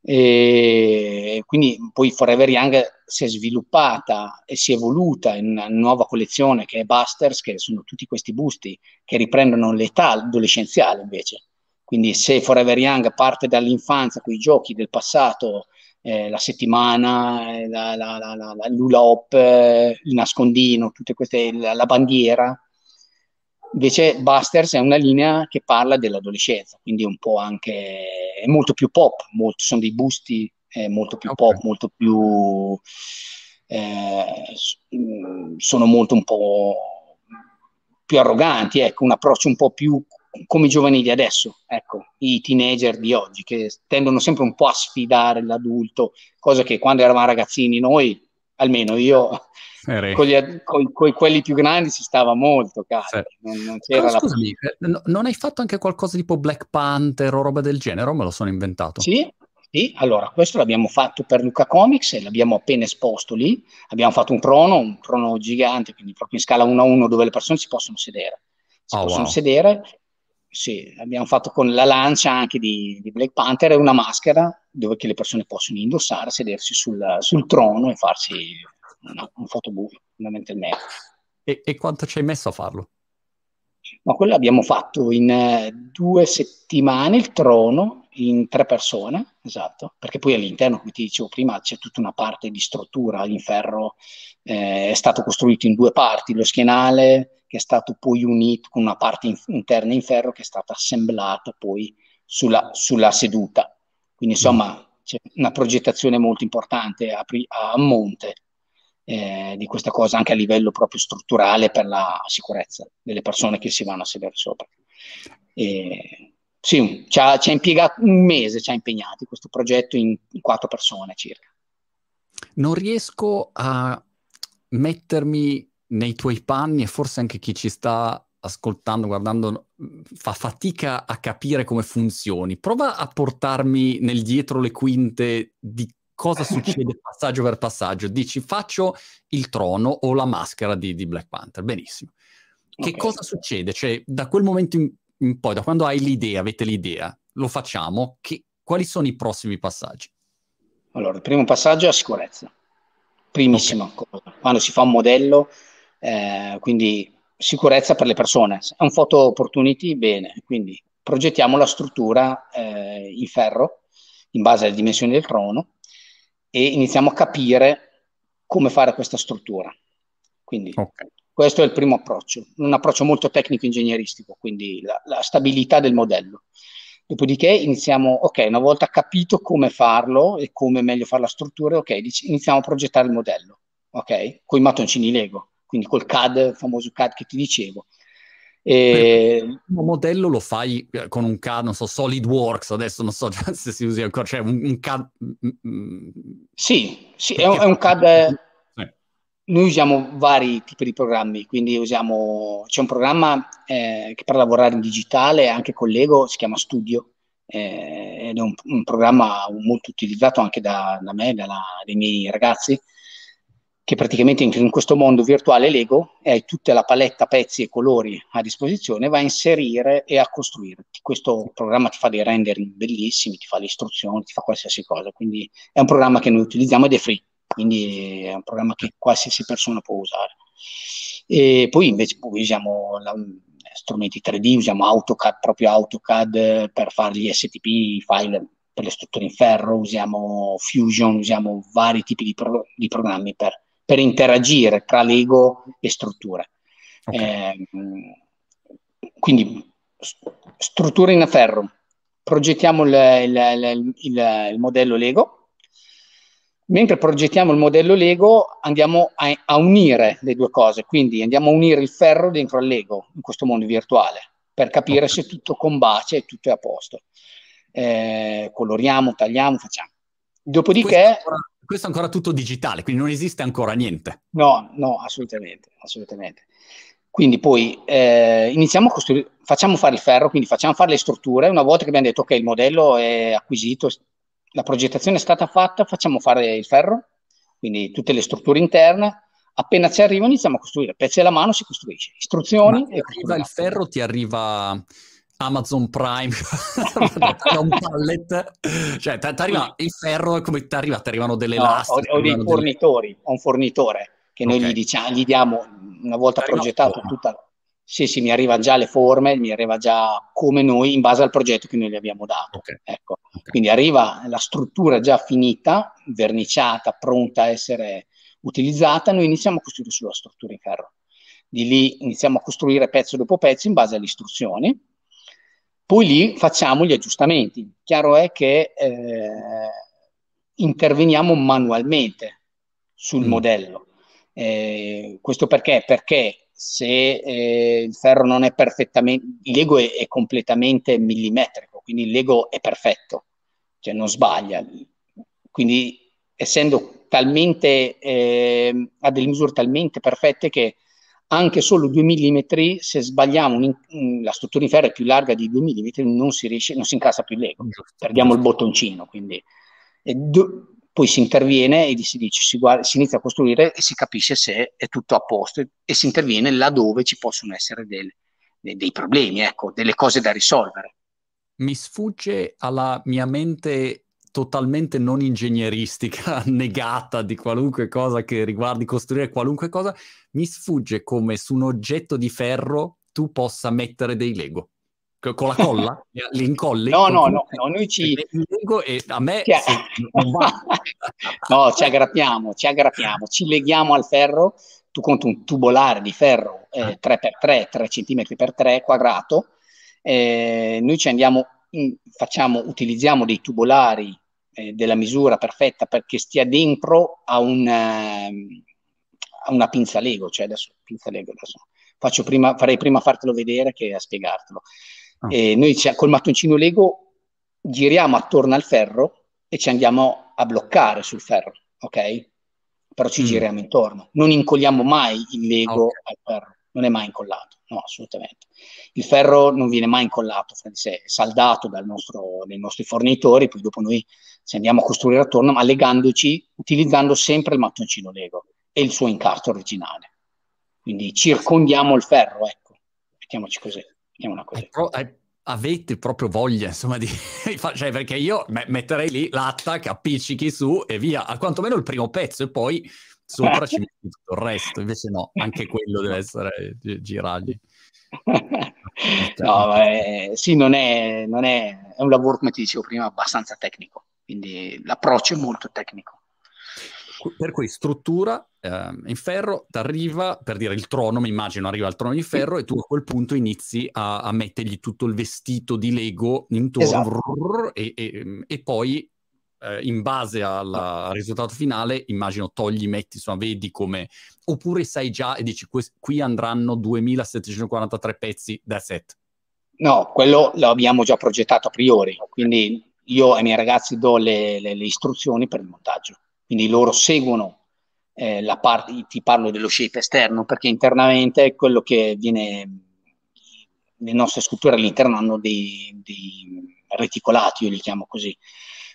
S2: E quindi poi Forever Young si è sviluppata e si è evoluta in una nuova collezione che è Busters, che sono tutti questi busti che riprendono l'età adolescenziale invece. Quindi se Forever Young parte dall'infanzia con i giochi del passato, eh, la settimana, eh, la, la, la, la, l'ula hop, eh, il nascondino, tutte queste, la bandiera, Invece Busters è una linea che parla dell'adolescenza, quindi un po' anche, è molto più pop, molto, sono dei busti eh, molto più okay. pop, molto più, eh, sono molto un po' più arroganti, ecco, un approccio un po' più come i giovani di adesso, ecco, i teenager di oggi, che tendono sempre un po' a sfidare l'adulto, cosa che quando eravamo ragazzini noi, almeno io con, gli, con, con, quelli più grandi si stava molto caro.
S1: Non, non, c'era la... scusami, eh, non hai fatto anche qualcosa tipo Black Panther o roba del genere o me lo sono inventato?
S2: Sì, sì, allora questo l'abbiamo fatto per Luca Comics e l'abbiamo appena esposto lì. Abbiamo fatto un trono, un trono gigante, quindi proprio in scala 1 a 1 dove le persone si possono sedere. Si oh, possono wow. sedere. Sì, abbiamo fatto con la lancia anche di, di Black Panther e una maschera dove le persone possono indossare, sedersi sul, sul trono e farsi no, un fotobook fondamentalmente.
S1: E, e quanto ci hai messo a farlo?
S2: Ma quello l'abbiamo fatto in eh, due settimane, il trono, in tre persone, esatto, perché poi all'interno, come ti dicevo prima, c'è tutta una parte di struttura, in ferro eh, è stato costruito in due parti, lo schienale che è stato poi unito con una parte in, interna in ferro che è stata assemblata poi sulla, sulla seduta. Quindi insomma mm. c'è una progettazione molto importante a, a monte eh, di questa cosa anche a livello proprio strutturale per la sicurezza delle persone che si vanno a sedere sopra. E, sì, ci ha, ci ha, impiegato un mese, ci ha impegnati questo progetto in, in quattro persone circa.
S1: Non riesco a mettermi nei tuoi panni e forse anche chi ci sta ascoltando, guardando, fa fatica a capire come funzioni. Prova a portarmi nel dietro le quinte di cosa succede passaggio per passaggio? Dici faccio il trono o la maschera di, di Black Panther, benissimo. Che okay. cosa succede? Cioè, da quel momento in, in, poi, da quando hai l'idea, avete l'idea, lo facciamo, che, quali sono i prossimi passaggi?
S2: Allora, il primo passaggio è la sicurezza. Primissimo, okay. quando si fa un modello, eh, quindi sicurezza per le persone. È un photo opportunity, bene, quindi progettiamo la struttura eh, in ferro in base alle dimensioni del trono e iniziamo a capire come fare questa struttura. Quindi okay. questo è il primo approccio, un approccio molto tecnico-ingegneristico, quindi la, la stabilità del modello. Dopodiché iniziamo, ok, una volta capito come farlo e come meglio fare la struttura, ok, iniziamo a progettare il modello, ok, con i mattoncini Lego, quindi col CAD, il famoso CAD che ti dicevo.
S1: E... Il modello lo fai eh, con un CAD, non so, SolidWorks, adesso non so se si usa ancora, cioè un, un CAD...
S2: Mm, mm, sì, sì è, un, è un CAD... Noi usiamo vari tipi di programmi, quindi usiamo, c'è un programma eh, che per lavorare in digitale anche con Lego si chiama Studio eh, ed è un, un, programma molto utilizzato anche da, da me, dalla, dai miei ragazzi, che praticamente in questo mondo virtuale Lego hai tutta la paletta pezzi e colori a disposizione, va a inserire e a costruire. Questo programma ti fa dei rendering bellissimi, ti fa le istruzioni, ti fa qualsiasi cosa, quindi è un programma che noi utilizziamo ed è free, quindi è un programma che qualsiasi persona può usare. E poi invece poi usiamo la, strumenti 3D, usiamo AutoCAD, proprio AutoCAD per fare gli STP, i file per le strutture in ferro, usiamo Fusion, usiamo vari tipi di, pro, di programmi per per interagire tra Lego e strutture. Okay. Eh, quindi strutture in ferro, progettiamo il, il, il, il, modello Lego, mentre progettiamo il modello Lego andiamo a, a, unire le due cose, quindi andiamo a unire il ferro dentro al Lego in questo mondo virtuale per capire okay. se tutto combacia e tutto è a posto. Eh, coloriamo, tagliamo, facciamo. Dopodiché...
S1: Questo questo è ancora tutto digitale, quindi non esiste ancora niente.
S2: No, no, assolutamente, assolutamente. Quindi poi eh, iniziamo a costruire, facciamo fare il ferro, quindi facciamo fare le strutture. Una volta che abbiamo detto ok, il modello è acquisito, la progettazione è stata fatta, facciamo fare il ferro, quindi tutte le strutture interne. Appena ci arriva iniziamo a costruire, pezzi alla mano si costruisce, istruzioni.
S1: Ma e arriva il ferro, ti arriva Amazon Prime, un pallet, cioè ti arriva il ferro e come ti arriva? Ti arrivano delle
S2: no,
S1: elastiche.
S2: Ho, dei fornitori, delle... ho un fornitore che noi okay. gli, diciamo, gli diamo, una volta progettato tutta, sì, sì, mi arriva già le forme, mi arriva già come noi in base al progetto che noi gli abbiamo dato. Okay. Ecco. Okay. Quindi arriva la struttura già finita, verniciata, pronta a essere utilizzata, noi iniziamo a costruire sulla struttura in ferro. Di lì iniziamo a costruire pezzo dopo pezzo in base alle istruzioni, poi lì facciamo gli aggiustamenti. Chiaro è che eh, interveniamo manualmente sul mm. modello. Eh, questo perché? Perché se eh, il ferro non è perfettamente, il Lego è, è, completamente millimetrico, quindi il Lego è perfetto, cioè non sbaglia. Quindi essendo talmente, eh, ha delle misure talmente perfette che anche solo 2 mm, se sbagliamo un, la struttura in ferro è più larga di 2 mm, non si riesce, non si incassa più il Lego, perdiamo il bottoncino. Quindi. Do, poi si interviene e si dice, si, guarda, si, inizia a costruire e si capisce se è tutto a posto e si interviene laddove ci possono essere del, dei, dei problemi, ecco, delle cose da risolvere.
S1: Mi sfugge alla mia mente totalmente non ingegneristica, negata di qualunque cosa che riguardi costruire qualunque cosa, mi sfugge come su un oggetto di ferro tu possa mettere dei Lego con la colla? Li incolli?
S2: No, no, no, no, noi ci...
S1: Leggo e a me
S2: ci... no, ci aggrappiamo, ci aggrappiamo, ci leghiamo al ferro, tu conti un tubolare di ferro eh, 3x3, 3 cm x 3 quadrato, eh, noi ci andiamo, in, facciamo, utilizziamo dei tubolari eh, della misura perfetta perché stia dentro a, un, uh, a una pinza Lego, cioè adesso, pinza Lego adesso. Faccio prima, farei prima fartelo vedere che a spiegartelo. Oh. E noi col mattoncino Lego giriamo attorno al ferro e ci andiamo a bloccare sul ferro, ok? Però ci mm. giriamo intorno. Non incolliamo mai il Lego okay. al ferro, non è mai incollato, no, assolutamente. Il ferro non viene mai incollato fra di sé, è saldato dal nostro, dai nostri fornitori, poi dopo noi ci andiamo a costruire attorno, ma legandoci, utilizzando sempre il mattoncino Lego e il suo incarto originale. Quindi circondiamo il ferro, ecco, mettiamoci così. Così.
S1: Pro- avete proprio voglia, insomma, di... cioè, perché io me- metterei lì l'atta che appiccichi su e via, a quantomeno il primo pezzo e poi sopra ci metti tutto il resto, invece no, anche quello deve essere giragli.
S2: no, beh, sì, non è, non è, è un lavoro, come ti dicevo prima, abbastanza tecnico, quindi l'approccio è molto tecnico.
S1: Per cui struttura eh, in ferro, ti arriva, per dire il trono, mi immagino arriva il trono in ferro e tu a quel punto inizi a, a mettergli tutto il vestito di Lego intorno esatto. e, e, e, poi eh, in base alla, al risultato finale immagino togli, metti, insomma vedi come... Oppure sai già e dici qui andranno 2743 pezzi da set.
S2: No, quello lo abbiamo già progettato a priori, quindi io ai miei ragazzi do le, le, le istruzioni per il montaggio quindi loro seguono eh, la parte, ti parlo dello shape esterno, perché internamente è quello che viene, le nostre sculture all'interno hanno dei, dei reticolati, io li chiamo così,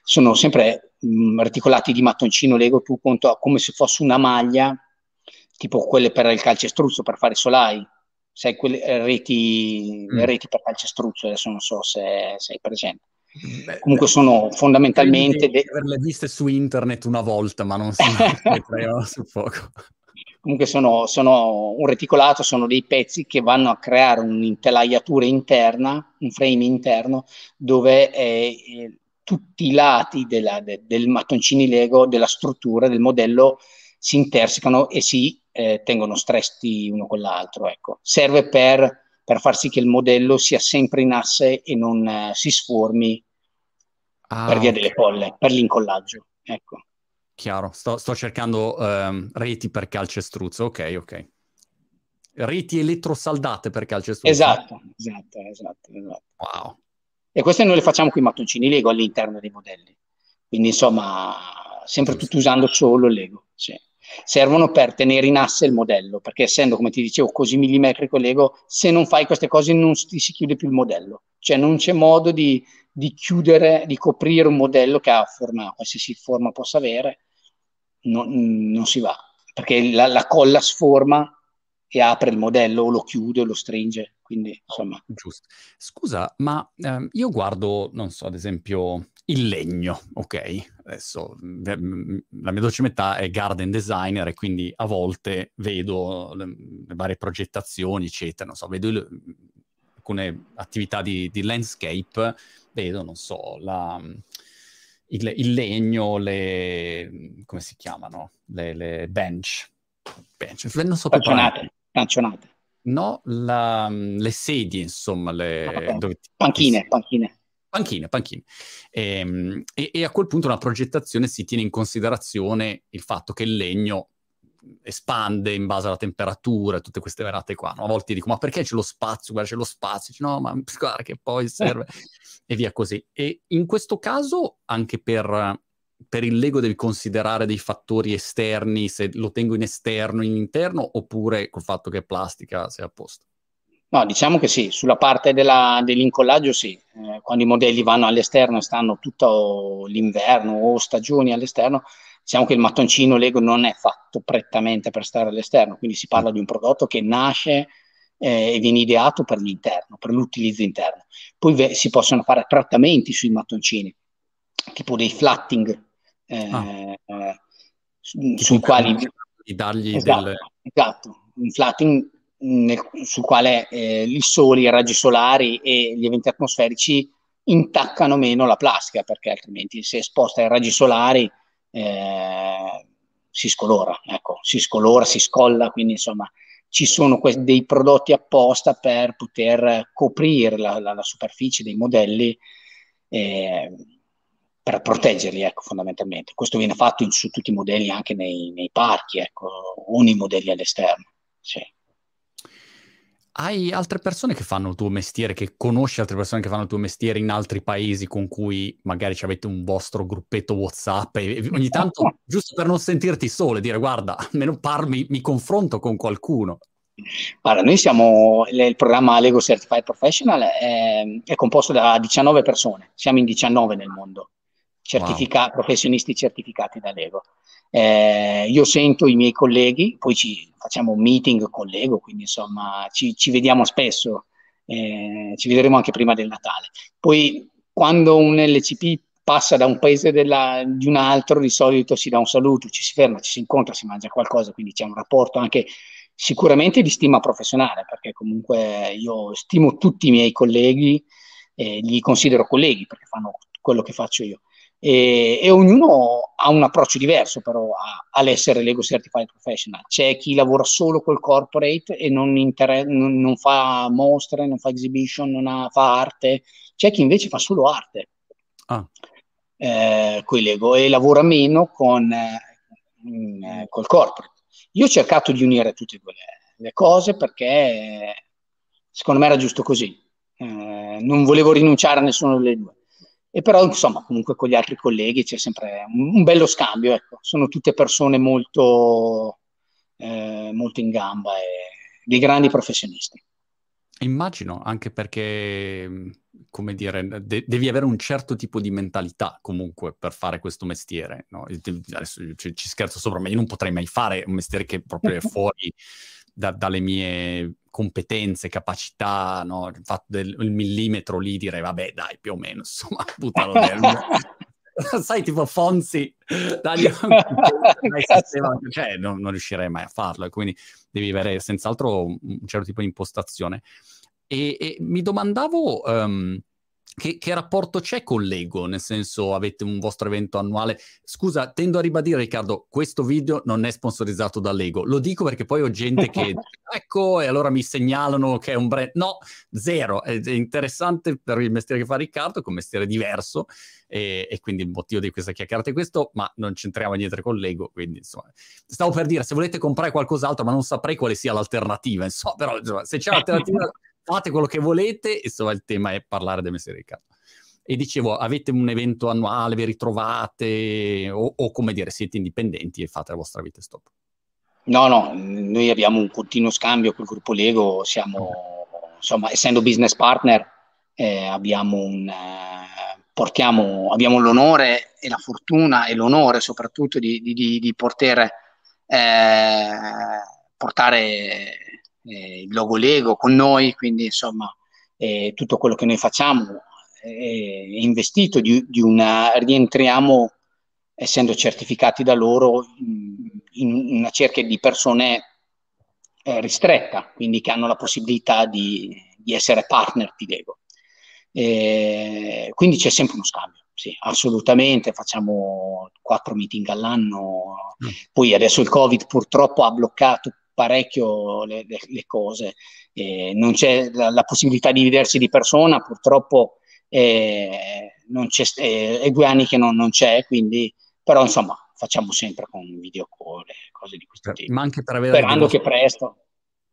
S2: sono sempre mh, mm, reticolati di mattoncino Lego, tu conto come se fosse una maglia, tipo quelle per il calcestruzzo, per fare solai, sai, quelle reti, mm. reti per calcestruzzo, adesso non so se sei presente. Beh, Comunque sono fondamentalmente...
S1: De- averle viste su internet una volta, ma non so, su poco.
S2: Comunque sono, sono, un reticolato, sono dei pezzi che vanno a creare un'intelaiatura interna, un frame interno, dove eh, eh, tutti i lati della, de, del mattoncini Lego, della struttura, del modello, si intersecano e si eh, tengono stretti uno con l'altro. Ecco. Serve per per far sì che il modello sia sempre in asse e non eh, si sformi ah, per via okay. delle colle, per l'incollaggio. Ecco.
S1: Chiaro, sto, sto cercando um, reti per calcestruzzo, ok, ok. Reti elettrosaldate per calcestruzzo.
S2: Esatto, esatto, esatto, esatto.
S1: Wow.
S2: E queste noi le facciamo con i mattoncini Lego all'interno dei modelli. Quindi insomma, sempre tutto usando solo Lego. Sì servono per tenere in asse il modello, perché essendo, come ti dicevo, così millimetrico l'ego, se non fai queste cose non si, si chiude più il modello, cioè non c'è modo di, di, chiudere, di coprire un modello che ha forma, qualsiasi forma possa avere, non, non si va, perché la, la colla sforma e apre il modello lo chiude lo stringe. Quindi, insomma.
S1: Giusto. Scusa, ma ehm, io guardo, non so, ad esempio il legno, ok? Adesso la mia dolce metà è garden designer e quindi a volte vedo le, le varie progettazioni, eccetera, non so, vedo le, alcune attività di, di, landscape, vedo, non so, la, il, il, legno, le... come si chiamano? Le, le bench.
S2: bench. Non so Pancionate. Pancionate.
S1: No, la, le sedie, insomma, le...
S2: Okay. Dove... Panchine, panchine.
S1: Panchine, panchine. E, ehm, e, e, a quel punto una progettazione si tiene in considerazione il fatto che il legno espande in base alla temperatura e tutte queste verate qua. No? A volte dico, ma perché c'è lo spazio? Guarda, c'è lo spazio. Dice, no, ma guarda che poi serve. e via così. E in questo caso, anche per, per il Lego devi considerare dei fattori esterni, se lo tengo in esterno, in interno, oppure col fatto che è plastica sei a posto?
S2: No, diciamo che sì, sulla parte della, dell'incollaggio sì, eh, quando i modelli vanno all'esterno e stanno tutto l'inverno o stagioni all'esterno, diciamo che il mattoncino Lego non è fatto prettamente per stare all'esterno, quindi si parla di un prodotto che nasce eh, e viene ideato per l'interno, per l'utilizzo interno. Poi ve- si possono fare trattamenti sui mattoncini, tipo dei flatting, eh, ah. eh, su, sui quali...
S1: Dargli
S2: esatto,
S1: del...
S2: esatto, un flatting nel, sul quale eh, i soli, i raggi solari e gli eventi atmosferici intaccano meno la plastica, perché altrimenti se esposta ai raggi solari eh, si scolora, ecco, si scolora, si scolla, quindi insomma ci sono que- dei prodotti apposta per poter coprire la, la, la superficie dei modelli eh, per proteggerli, ecco, fondamentalmente. Questo viene fatto in, su tutti i modelli, anche nei, nei parchi, ecco, o modelli all'esterno. Sì.
S1: Hai altre persone che fanno il tuo mestiere, che conosci altre persone che fanno il tuo mestiere in altri paesi con cui magari avete un vostro gruppetto WhatsApp e ogni tanto, giusto per non sentirti solo e dire guarda, almeno parmi, mi confronto con qualcuno.
S2: Allora, noi siamo, il programma Lego Certified Professional è, è composto da 19 persone, siamo in 19 nel mondo, certifica- wow. professionisti certificati da Lego. Eh, io sento i miei colleghi, poi ci facciamo un meeting con Lego, quindi insomma ci, ci vediamo spesso, eh, ci vedremo anche prima del Natale. Poi quando un LCP passa da un paese della, di un altro, di solito si dà un saluto, ci si ferma, ci si incontra, si mangia qualcosa, quindi c'è un rapporto anche sicuramente di stima professionale, perché comunque io stimo tutti i miei colleghi, eh, li considero colleghi perché fanno quello che faccio io e, e, ognuno ha un approccio diverso però a, all'essere Lego Certified Professional. C'è chi lavora solo col corporate e non, inter- non, non fa mostre, non fa exhibition, non ha, fa arte, c'è chi invece fa solo arte ah. eh, con Lego e lavora meno con, eh, col corporate. Io ho cercato di unire tutte e due le, le cose perché secondo me era giusto così. Eh, non volevo rinunciare a nessuna delle due e però insomma comunque con gli altri colleghi c'è sempre un, un bello scambio, ecco. sono tutte persone molto, eh, molto in gamba e dei grandi professionisti.
S1: Immagino, anche perché, come dire, de- devi avere un certo tipo di mentalità comunque per fare questo mestiere. No? Adesso ci, ci, scherzo sopra, ma io non potrei mai fare un mestiere che proprio è fuori da, dalle mie competenze, capacità, no? il fatto del il millimetro lì, direi vabbè dai, più o meno, insomma, buttalo dentro. Sai, tipo Fonzi, dagli cioè, non, non, riuscirei mai a farlo, e quindi devi avere senz'altro un certo tipo di impostazione. E, e mi domandavo... Um, che, che, rapporto c'è con Lego? Nel senso, avete un vostro evento annuale? Scusa, tendo a ribadire, Riccardo, questo video non è sponsorizzato da Lego. Lo dico perché poi ho gente che, ecco, e allora mi segnalano che è un brand. No, zero. È, interessante per il mestiere che fa Riccardo, è un mestiere diverso, e, e, quindi il motivo di questa chiacchierata è questo, ma non c'entriamo niente con Lego. Quindi, insomma, stavo per dire, se volete comprare qualcos'altro, ma non saprei quale sia l'alternativa, insomma, però insomma, se c'è l'alternativa fate quello che volete, insomma il tema è parlare del mestiere di Riccardo. E dicevo, avete un evento annuale, vi ritrovate o, o, come dire, siete indipendenti e fate la vostra vita stop?
S2: No, no, noi abbiamo un continuo scambio col gruppo Lego, siamo, insomma, essendo business partner, eh, abbiamo, un, eh, portiamo, abbiamo l'onore e la fortuna e l'onore soprattutto di, di, di, di poter eh, portare eh, il logo Lego con noi, quindi insomma eh, tutto quello che noi facciamo è investito di, di una, rientriamo essendo certificati da loro in una cerchia di persone eh, ristretta, quindi che hanno la possibilità di, di essere partner di Lego. Eh, quindi c'è sempre uno scambio, sì, assolutamente, facciamo quattro meeting all'anno, mm. poi adesso il Covid purtroppo ha bloccato parecchio le, le, le cose, eh, non c'è la, la, possibilità di vedersi di persona, purtroppo eh, è due anni che non, non c'è, quindi, però insomma facciamo sempre con video call e cose di questo tipo.
S1: Ma anche per avere...
S2: Sperando che presto.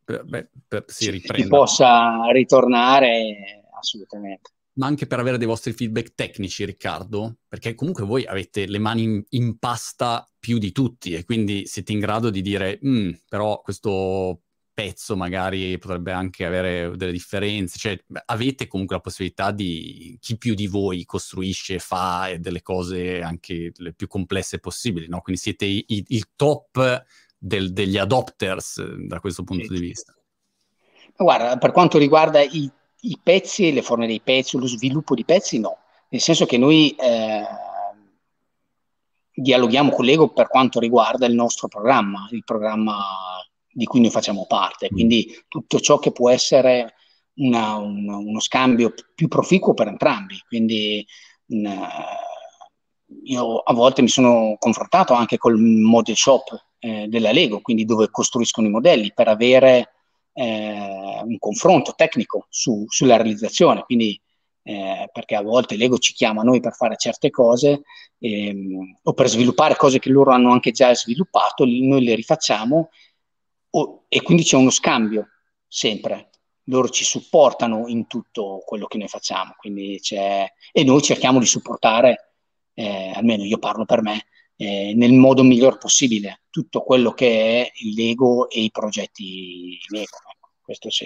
S1: Per, beh, per,
S2: si, si possa ritornare assolutamente
S1: ma anche per avere dei vostri feedback tecnici, Riccardo, perché comunque voi avete le mani in, in pasta più di tutti e quindi siete in grado di dire, mm, però questo pezzo magari potrebbe anche avere delle differenze, cioè avete comunque la possibilità di chi più di voi costruisce e fa delle cose anche le più complesse possibili, no? Quindi siete i, i, il top del, degli adopters da questo punto sì. di vista.
S2: Guarda, per quanto riguarda i i pezzi, le forme dei pezzi, lo sviluppo di pezzi, no. Nel senso che noi eh, dialoghiamo con Lego per quanto riguarda il nostro programma, il programma di cui noi facciamo parte. Mm. Quindi tutto ciò che può essere una, un, uno scambio più proficuo per entrambi. Quindi una, io a volte mi sono confrontato anche col model shop eh, della Lego, quindi dove costruiscono i modelli, per avere eh, un confronto tecnico su, sulla realizzazione, quindi eh, perché a volte l'ego ci chiama noi per fare certe cose ehm, o per sviluppare cose che loro hanno anche già sviluppato, noi le rifacciamo o, e quindi c'è uno scambio sempre. Loro ci supportano in tutto quello che noi facciamo, e noi cerchiamo di supportare, eh, almeno io parlo per me, eh, nel modo miglior possibile tutto quello che è Lego e i progetti Lego. Ecco, questo sì.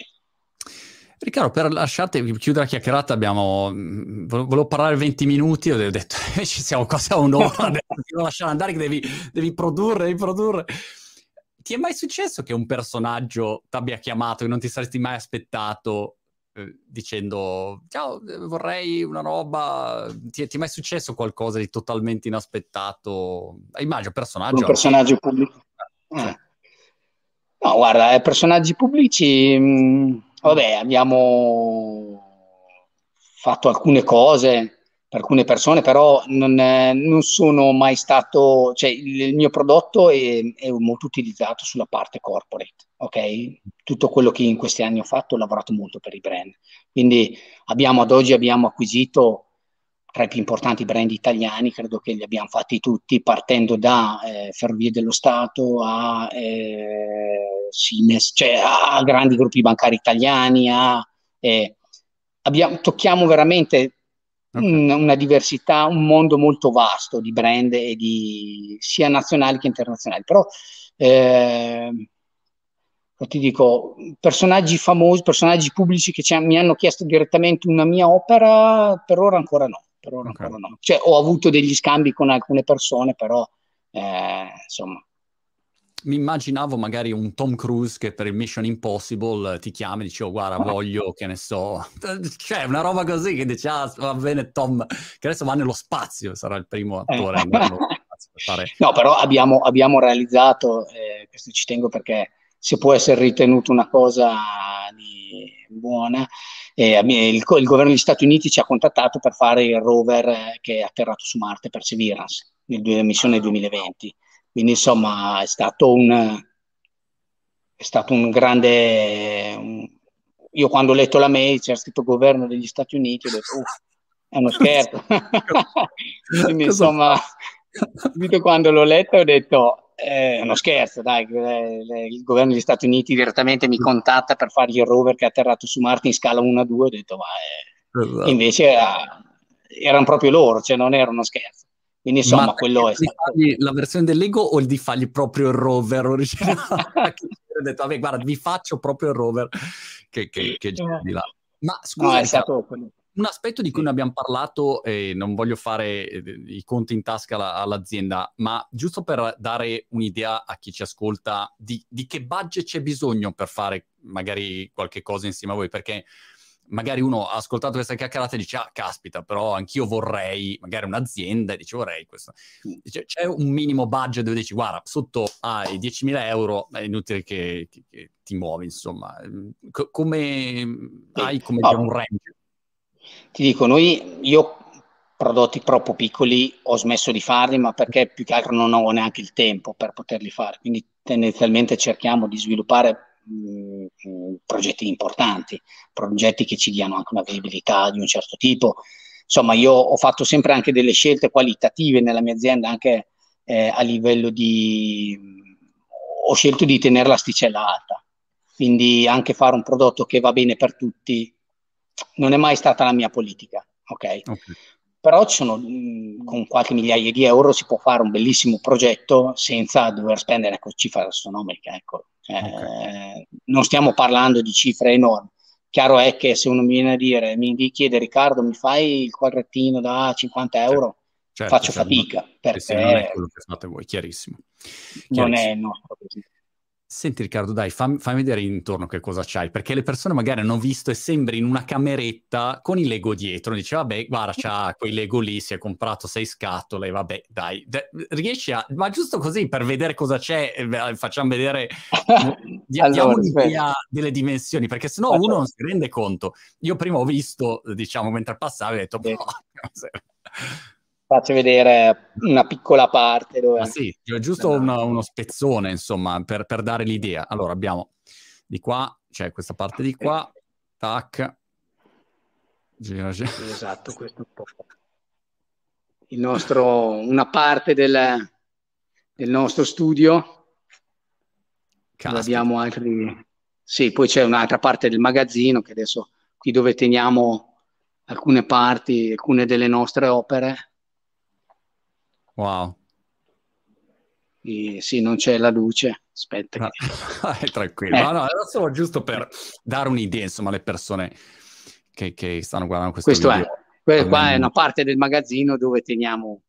S1: Riccardo, per lasciarti chiudere la chiacchierata, abbiamo, mm, volevo parlare 20 minuti, ho detto, ci siamo quasi a un'ora, devo lasciare andare che devi, devi produrre, devi produrre. Ti è mai successo che un personaggio ti abbia chiamato e non ti saresti mai aspettato eh, dicendo ciao vorrei una roba ti, ti, è mai successo qualcosa di totalmente inaspettato immagino personaggio
S2: un personaggio pubblico eh. No guarda eh, personaggi pubblici mh, mm, vabbè abbiamo fatto alcune cose per alcune persone, però non, non, sono mai stato, cioè il, mio prodotto è, è, molto utilizzato sulla parte corporate, ok? Tutto quello che in questi anni ho fatto, ho lavorato molto per i brand. Quindi abbiamo, ad oggi abbiamo acquisito tra i più importanti brand italiani, credo che li abbiamo fatti tutti, partendo da eh, Ferrovie dello Stato a eh, Siemens, cioè a grandi gruppi bancari italiani, a, eh, abbiamo, tocchiamo veramente Okay. una diversità, un mondo molto vasto di brand e di sia nazionali che internazionali. Però eh, ti dico, personaggi famosi, personaggi pubblici che mi hanno chiesto direttamente una mia opera, per ora ancora no. Per ora okay. ancora no. Cioè, ho avuto degli scambi con alcune persone, però eh, insomma
S1: mi immaginavo magari un Tom Cruise che per il Mission Impossible ti chiama e dice oh guarda voglio che ne so cioè una roba così che dice ah va bene Tom che adesso va nello spazio sarà il primo eh. attore
S2: fare... no però abbiamo, abbiamo realizzato eh, questo ci tengo perché se può essere ritenuto una cosa di buona eh, il, il, governo degli Stati Uniti ci ha contattato per fare il rover che è atterrato su Marte Perseverance nella missione 2020 quindi insomma è stato un, è stato un grande... Un... io quando ho letto la mail c'era scritto governo degli Stati Uniti, ho detto, è uno scherzo. Quindi insomma, subito quando l'ho letto ho detto, è uno scherzo, dai, il governo degli Stati Uniti direttamente mi contatta per fare il rover che è atterrato su Marte in scala 1 a 2, ho detto, ma esatto. invece era, erano proprio loro, cioè non era uno scherzo. Quindi insomma Ma quello è stato...
S1: La versione del Lego o di fargli proprio il rover originale? ho detto, vabbè guarda, vi faccio proprio il rover che, che, che di là.
S2: Ma scusa, no, è stato quello.
S1: Un aspetto di cui ne abbiamo parlato e non voglio fare eh, i conti in tasca alla, all'azienda, ma giusto per dare un'idea a chi ci ascolta di, di che budget c'è bisogno per fare magari qualche cosa insieme a voi, perché magari uno ha ascoltato questa chiacchierata e dice, ah, caspita, però anch'io vorrei, magari un'azienda, e dice, vorrei questo. Dice, c'è un minimo budget dove dici, guarda, sotto ai 10.000 euro è inutile che, che, che ti muovi, insomma. C- come sì. hai come oh. un range?
S2: Ti dico, noi, io prodotti troppo piccoli ho smesso di farli, ma perché più che altro non ho neanche il tempo per poterli fare. Quindi tendenzialmente cerchiamo di sviluppare mh, progetti importanti, progetti che ci diano anche una visibilità di un certo tipo. Insomma, io ho fatto sempre anche delle scelte qualitative nella mia azienda, anche eh, a livello di... ho scelto di tenere l'asticella alta, quindi anche fare un prodotto che va bene per tutti non è mai stata la mia politica, ok? okay. Però sono, con qualche migliaia di euro si può fare un bellissimo progetto senza dover spendere ecco, cifre astronomiche, ecco. Okay. Eh, non stiamo parlando di cifre enormi. Chiaro è che se uno mi viene a dire, mi chiede Riccardo, mi fai il quadrettino da 50 euro, certo, faccio certo, fatica. Perché non
S1: è quello che fate voi, chiarissimo. chiarissimo.
S2: Non è il nostro così.
S1: Senti Riccardo, dai, fammi, fammi, vedere intorno che cosa c'hai, perché le persone magari hanno visto e sembri in una cameretta con i Lego dietro, dice vabbè, guarda, c'ha quei Lego lì, si è comprato sei scatole, vabbè, dai, de- riesci a... ma giusto così per vedere cosa c'è, eh, facciamo vedere, diamo allora, delle dimensioni, perché sennò uno non si rende conto. Io prima ho visto, diciamo, mentre passavo, ho detto, boh,
S2: faccio vedere una piccola parte. Dove...
S1: Ah, sì, giusto uno, uno spezzone, insomma, per, per, dare l'idea. Allora, abbiamo di qua, c'è questa parte di qua, tac.
S2: Gira, gira. Esatto, questo è un po'. Il nostro, una parte del, del nostro studio. Abbiamo altri... Sì, poi c'è un'altra parte del magazzino che adesso qui dove teniamo alcune parti, alcune delle nostre opere
S1: Wow.
S2: E, sì, non c'è la luce. Aspetta. No,
S1: che... tranquillo. Eh. No, no, era solo giusto per dare un'idea, insomma, alle persone che, che stanno guardando questo,
S2: questo
S1: video.
S2: È. Questa qua è una parte del magazzino dove teniamo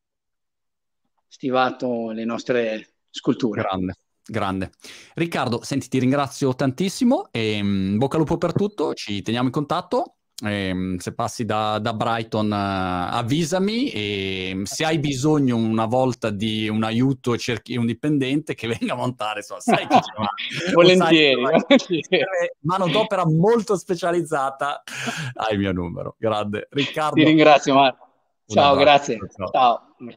S2: stivato le nostre sculture.
S1: Grande. Grande. Riccardo, senti, ti ringrazio tantissimo e um, bocca al lupo per tutto, ci teniamo in contatto eh, se passi da, da Brighton uh, avvisami e se hai bisogno una volta di un aiuto cerchi un dipendente che venga a montare so, sai che
S2: c'è volentieri, volentieri.
S1: mano d'opera molto specializzata. Hai il mio numero. Grande. Riccardo
S2: ti ringrazio Marco. ciao grazie. Ciao. ciao.